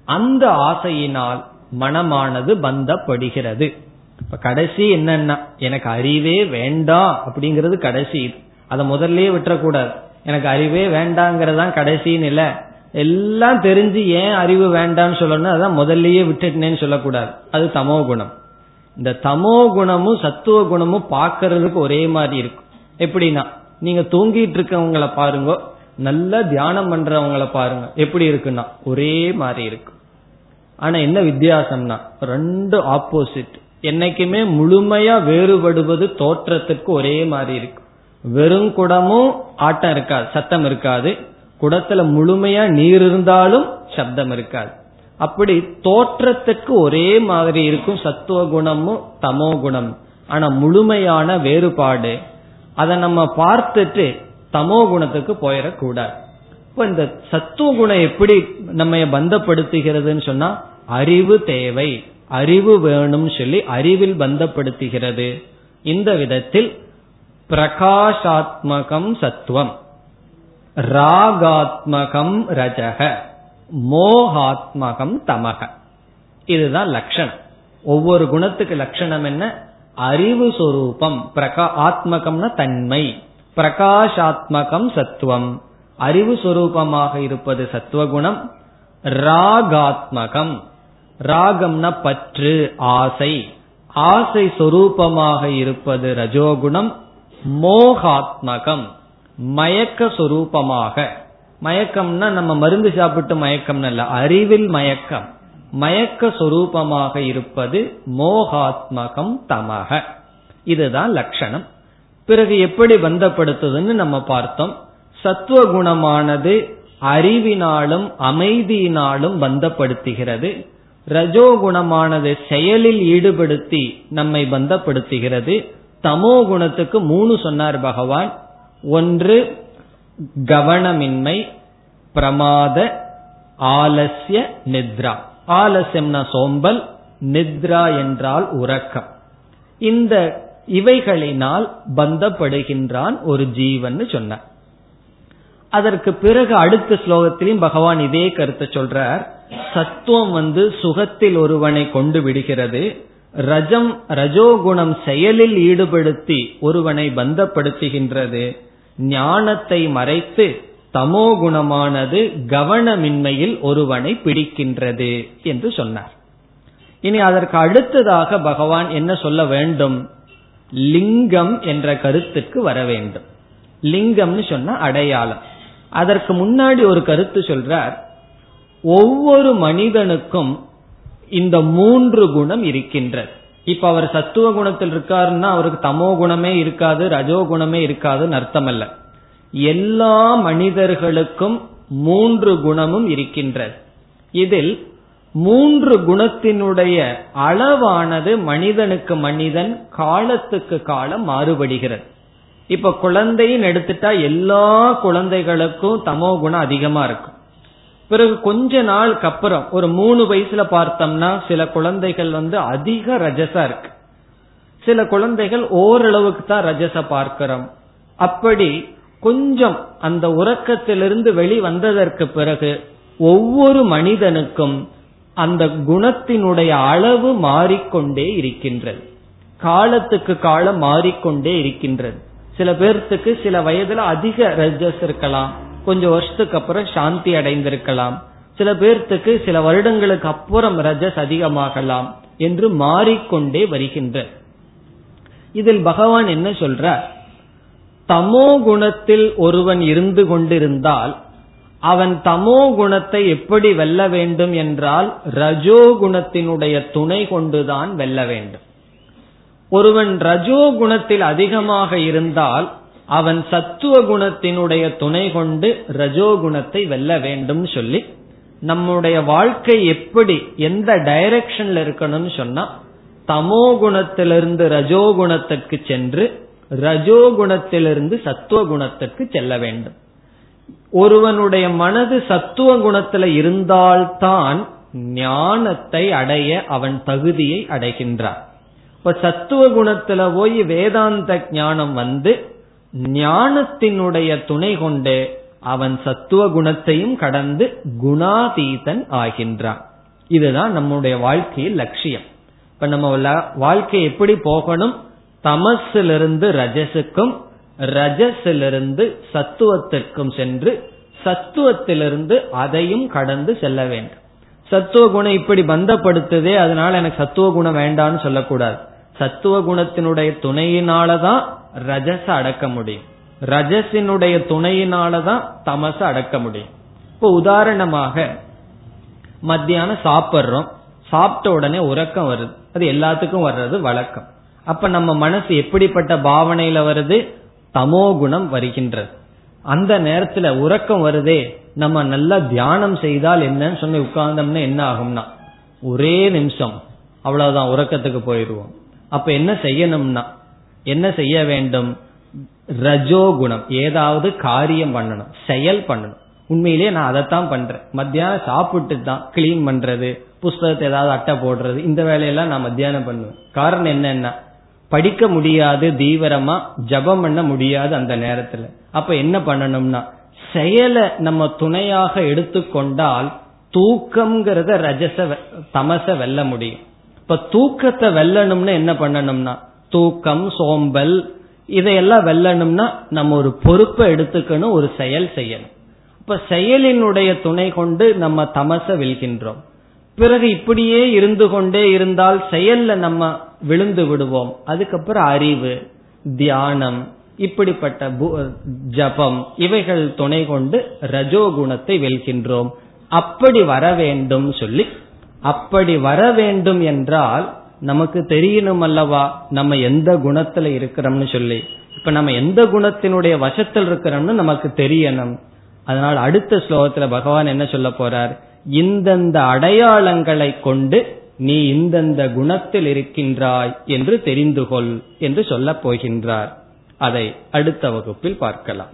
அந்த ஆசையினால் மனமானது பந்தப்படுகிறது. இப்ப கடைசி என்னன்னா எனக்கு அறிவே வேண்டாம் அப்படிங்கிறது கடைசி. அதை முதல்லயே விட்டுறக்கூடாது. எனக்கு அறிவே வேண்டாங்கிறதான் கடைசின்னு இல்ல. எல்லாம் தெரிஞ்சு ஏன் அறிவு வேண்டாம்னு சொல்லணும் அதான் முதல்லயே விட்டுட்டேன்னு சொல்லக்கூடாது. அது தமோ குணம் இந்த தமோ குணமும் சத்துவ குணமும் பாக்கிறதுக்கு ஒரே மாதிரி இருக்கும். எப்படின்னா நீங்க தூங்கிட்டு இருக்கவங்களை பாருங்க நல்ல தியானம் பண்றவங்களை பாருங்க எப்படி இருக்குன்னா ஒரே மாதிரி இருக்கும். ஆனா என்ன வித்தியாசம்னா ரெண்டு ஆப்போசிட் என்னைக்குமே முழுமையா வேறுபடுவது தோற்றத்துக்கு ஒரே மாதிரி இருக்கும். வெறும் குடமும் ஆட்டம் இருக்காது சத்தம் இருக்காது. குடத்துல முழுமையா நீர் இருந்தாலும் சப்தம் இருக்காது. அப்படி தோற்றத்துக்கு ஒரே மாதிரி இருக்கும் சத்துவ குணமும் தமோ குணம். ஆனா முழுமையான வேறுபாடு. அதை நம்ம பார்த்துட்டு தமோ குணத்துக்கு போயிடக்கூடாது. இப்ப இந்த சத்துவ குணம் எப்படி நம்ம பந்தப்படுத்துகிறதுன்னு சொன்னா அறிவு தேவை. அறிவு வேணும் சொல்லி அறிவில் பந்தப்படுத்துகிறது. இந்த விதத்தில் பிரகாஷாத்மகம் சத்துவம். ராகாத்மகம் ரஜக. மோகாத்மகம் தமக. இதுதான் லட்சணம் ஒவ்வொரு குணத்துக்கு லட்சணம் என்ன? அறிவு சொரூபம். பிரகா ஆத்மகம்னா தன்மை. பிரகாஷாத்மகம் சத்துவம். அறிவு சொரூபமாக இருப்பது சத்துவகுணம். ராகாத்மகம். ராகம்னா பற்று ஆசை. ஆசை சொரூபமாக இருப்பது ரஜோகுணம். மோகாத்மகம். மயக்க சொரூபமாக. மயக்கம்னா நம்ம மருந்து சாப்பிட்டு மயக்கம் அல்ல. அறிவில் மயக்கம். மயக்க சொரூபமாக இருப்பது மோகாத்மகம் தமக இதுதான் லட்சணம். பிறகு எப்படி பந்தப்படுத்துதுன்னு நம்ம பார்த்தோம். சத்துவ குணமானது அறிவினாலும் அமைதியினாலும் பந்தப்படுத்துகிறது. ரஜோகுணமானது செயலில் ஈடுபடுத்தி நம்மை பந்தப்படுத்துகிறது. தமோ குணத்துக்கு மூணு சொன்னார் பகவான். ஒன்று கவனமின்மை பிரமாத ஆலசிய நித்ரா. ஆலசியம்னா சோம்பல் நித்ரா என்றால் உறக்கம். இந்த இவைகளினால் பந்தப்படுகின்றான் ஒரு ஜீவன் சொன்ன அதற்கு பிறகு அடுத்த ஸ்லோகத்திலும் பகவான் இதே கருத்தை சொல்றார். சத்துவம் வந்து சுகத்தில் ஒருவனை கொண்டு விடுகிறது. ரஜம் ரஜோகுணம் செயலில் ஈடுபடுத்தி ஒருவனை பந்தப்படுத்துகின்றது. ஞானத்தை மறைத்து தமோ குணமானது கவனமின்மையில் ஒருவனை பிடிக்கின்றது என்று சொன்னார். இனி அதற்கு அடுத்ததாக பகவான் என்ன சொல்ல வேண்டும்? லிங்கம் என்ற கருத்துக்கு வர வேண்டும். லிங்கம்னு சொன்ன அடையாளம். அதற்கு முன்னாடி ஒரு கருத்து சொல்றார் ஒவ்வொரு மனிதனுக்கும் இந்த மூன்று குணம் இருக்கின்றது. இப்ப அவர் சத்துவ குணத்தில் இருக்காருன்னா அவருக்கு தமோ குணமே இருக்காது ரஜோ குணமே இருக்காதுன்னு அர்த்தம் அல்ல எல்லா மனிதர்களுக்கும் மூன்று குணமும் இருக்கின்றது. இதில் மூன்று குணத்தினுடைய அளவானது மனிதனுக்கு மனிதன் காலத்துக்கு காலம் மாறுபடுகிறது. இப்ப குழந்தைன்னு எடுத்துட்டா எல்லா குழந்தைகளுக்கும் தமோ குணம் அதிகமா இருக்கும். பிறகு கொஞ்ச நாளுக்கு அப்புறம் ஒரு மூணு வயசுல பார்த்தோம்னா சில குழந்தைகள் வந்து அதிக ரஜசா இருக்கு. சில குழந்தைகள் ஓரளவுக்கு தான் ரஜச பார்க்கிறோம். அப்படி கொஞ்சம் அந்த உறக்கத்திலிருந்து வெளி வந்ததற்கு பிறகு ஒவ்வொரு மனிதனுக்கும் அந்த குணத்தினுடைய அளவு மாறிக்கொண்டே இருக்கின்றது. காலத்துக்கு காலம் மாறிக்கொண்டே இருக்கின்றது. சில பேர்த்துக்கு சில வயதுல அதிக ரஜஸ் இருக்கலாம். கொஞ்சம் வருஷத்துக்கு அப்புறம் சாந்தி அடைந்திருக்கலாம். சில பேர்த்துக்கு சில வருடங்களுக்கு அப்புறம் ரஜஸ் அதிகமாகலாம் என்று மாறிக்கொண்டே வருகின்ற. இதில் பகவான் என்ன சொல்ற தமோ குணத்தில் ஒருவன் இருந்து கொண்டிருந்தால் அவன் தமோ குணத்தை எப்படி வெல்ல வேண்டும் என்றால் ரஜோ குணத்தினுடைய துணை கொண்டுதான் வெல்ல வேண்டும். ஒருவன் ரஜோ குணத்தில் அதிகமாக இருந்தால் அவன் சத்துவ குணத்தினுடைய துணை கொண்டு ரஜோகுணத்தை வெல்ல வேண்டும் சொல்லி நம்முடைய வாழ்க்கை எப்படி எந்த டைரக்ஷன்ல இருக்கணும்னு சொன்னா தமோ குணத்திலிருந்து ரஜோகுணத்திற்கு சென்று ரஜோகுணத்திலிருந்து சத்துவ குணத்திற்கு செல்ல வேண்டும். ஒருவனுடைய மனது சத்துவ குணத்துல இருந்தால்தான் ஞானத்தை அடைய அவன் தகுதியை அடைகின்றான். இப்ப சத்துவ குணத்துல போய் வேதாந்த ஞானம் வந்து ஞானத்தினுடைய துணை கொண்டு அவன் சத்துவ குணத்தையும் கடந்து குணாதீதன் ஆகின்றான். இதுதான் நம்முடைய வாழ்க்கையில் லட்சியம். இப்ப நம்ம வாழ்க்கை எப்படி போகணும்? தமசிலிருந்து ரஜசுக்கும் ரஜசிலிருந்து சத்துவத்திற்கும் சென்று சத்துவத்திலிருந்து அதையும் கடந்து செல்ல வேண்டும். சத்துவ குணம் இப்படி பந்தப்படுத்துதே அதனால எனக்கு சத்துவ குணம் வேண்டாம்னு சொல்லக்கூடாது. சத்துவ குணத்தினுடைய துணையினாலதான் ரஜச அடக்க முடியும். ரஜசினுடைய துணையினாலதான் தமச அடக்க முடியும். இப்போ உதாரணமாக மத்தியானம் சாப்பிட்றோம் சாப்பிட்ட உடனே உறக்கம் வருது. அது எல்லாத்துக்கும் வர்றது வழக்கம். அப்ப நம்ம மனசு எப்படிப்பட்ட பாவனையில வருது? தமோ குணம் வருகின்றது. அந்த நேரத்துல உறக்கம் வருதே நம்ம நல்லா தியானம் செய்தால் என்னன்னு சொல்லி உட்கார்ந்தோம்னா என்ன ஆகும்னா ஒரே நிமிஷம் அவ்வளவுதான் உறக்கத்துக்கு போயிடுவோம். அப்ப என்ன செய்யணும்னா என்ன செய்ய வேண்டும்? ரஜோகுணம் ஏதாவது காரியம் பண்ணணும். செயல் பண்ணணும். உண்மையிலேயே நான் அதைத்தான் பண்றேன். மத்தியானம் சாப்பிட்டு தான் கிளீன் பண்றது புஸ்தகத்தை ஏதாவது அட்டை போடுறது இந்த வேலையெல்லாம் நான் மத்தியானம் பண்ணுவேன். காரணம் என்னன்னா படிக்க முடியாது தீவிரமா ஜபம் பண்ண முடியாது அந்த நேரத்துல. அப்ப என்ன பண்ணணும்னா செயலை நம்ம துணையாக எடுத்துக்கொண்டால் தூக்கம்ங்கிறத ரஜச தமச வெல்ல முடியும். இப்ப தூக்கத்தை வெல்லணும்னு என்ன பண்ணணும்னா தூக்கம் சோம்பல் இதையெல்லாம் வெல்லணும்னா நம்ம ஒரு பொறுப்பை எடுத்துக்கணும் ஒரு செயல் செய்யணும். இப்ப செயலினுடைய துணை கொண்டு நம்ம தமச வெல்கின்றோம் பிறகு இப்படியே இருந்து கொண்டே இருந்தால் செயல்ல நம்ம விழுந்து விடுவோம். அதுக்கப்புறம் அறிவு தியானம் இப்படிப்பட்ட ஜபம் இவைகள் துணை கொண்டு ரஜோகுணத்தை வெல்கின்றோம். அப்படி வர வேண்டும் சொல்லி அப்படி வர வேண்டும் என்றால் நமக்கு தெரியணும் அல்லவா? நம்ம எந்த குணத்துல இருக்கிறோம்னு சொல்லி. இப்ப நம்ம எந்த குணத்தினுடைய வசத்தில் இருக்கிறோம்னு நமக்கு தெரியணும். அதனால் அடுத்த ஸ்லோகத்துல பகவான் என்ன சொல்ல போறார்? இந்தந்த அடையாளங்களை கொண்டு நீ இந்தந்த குணத்தில் இருக்கின்றாய் என்று தெரிந்து கொள் என்று சொல்லப் போகின்றார். அதை அடுத்த வகுப்பில் பார்க்கலாம்.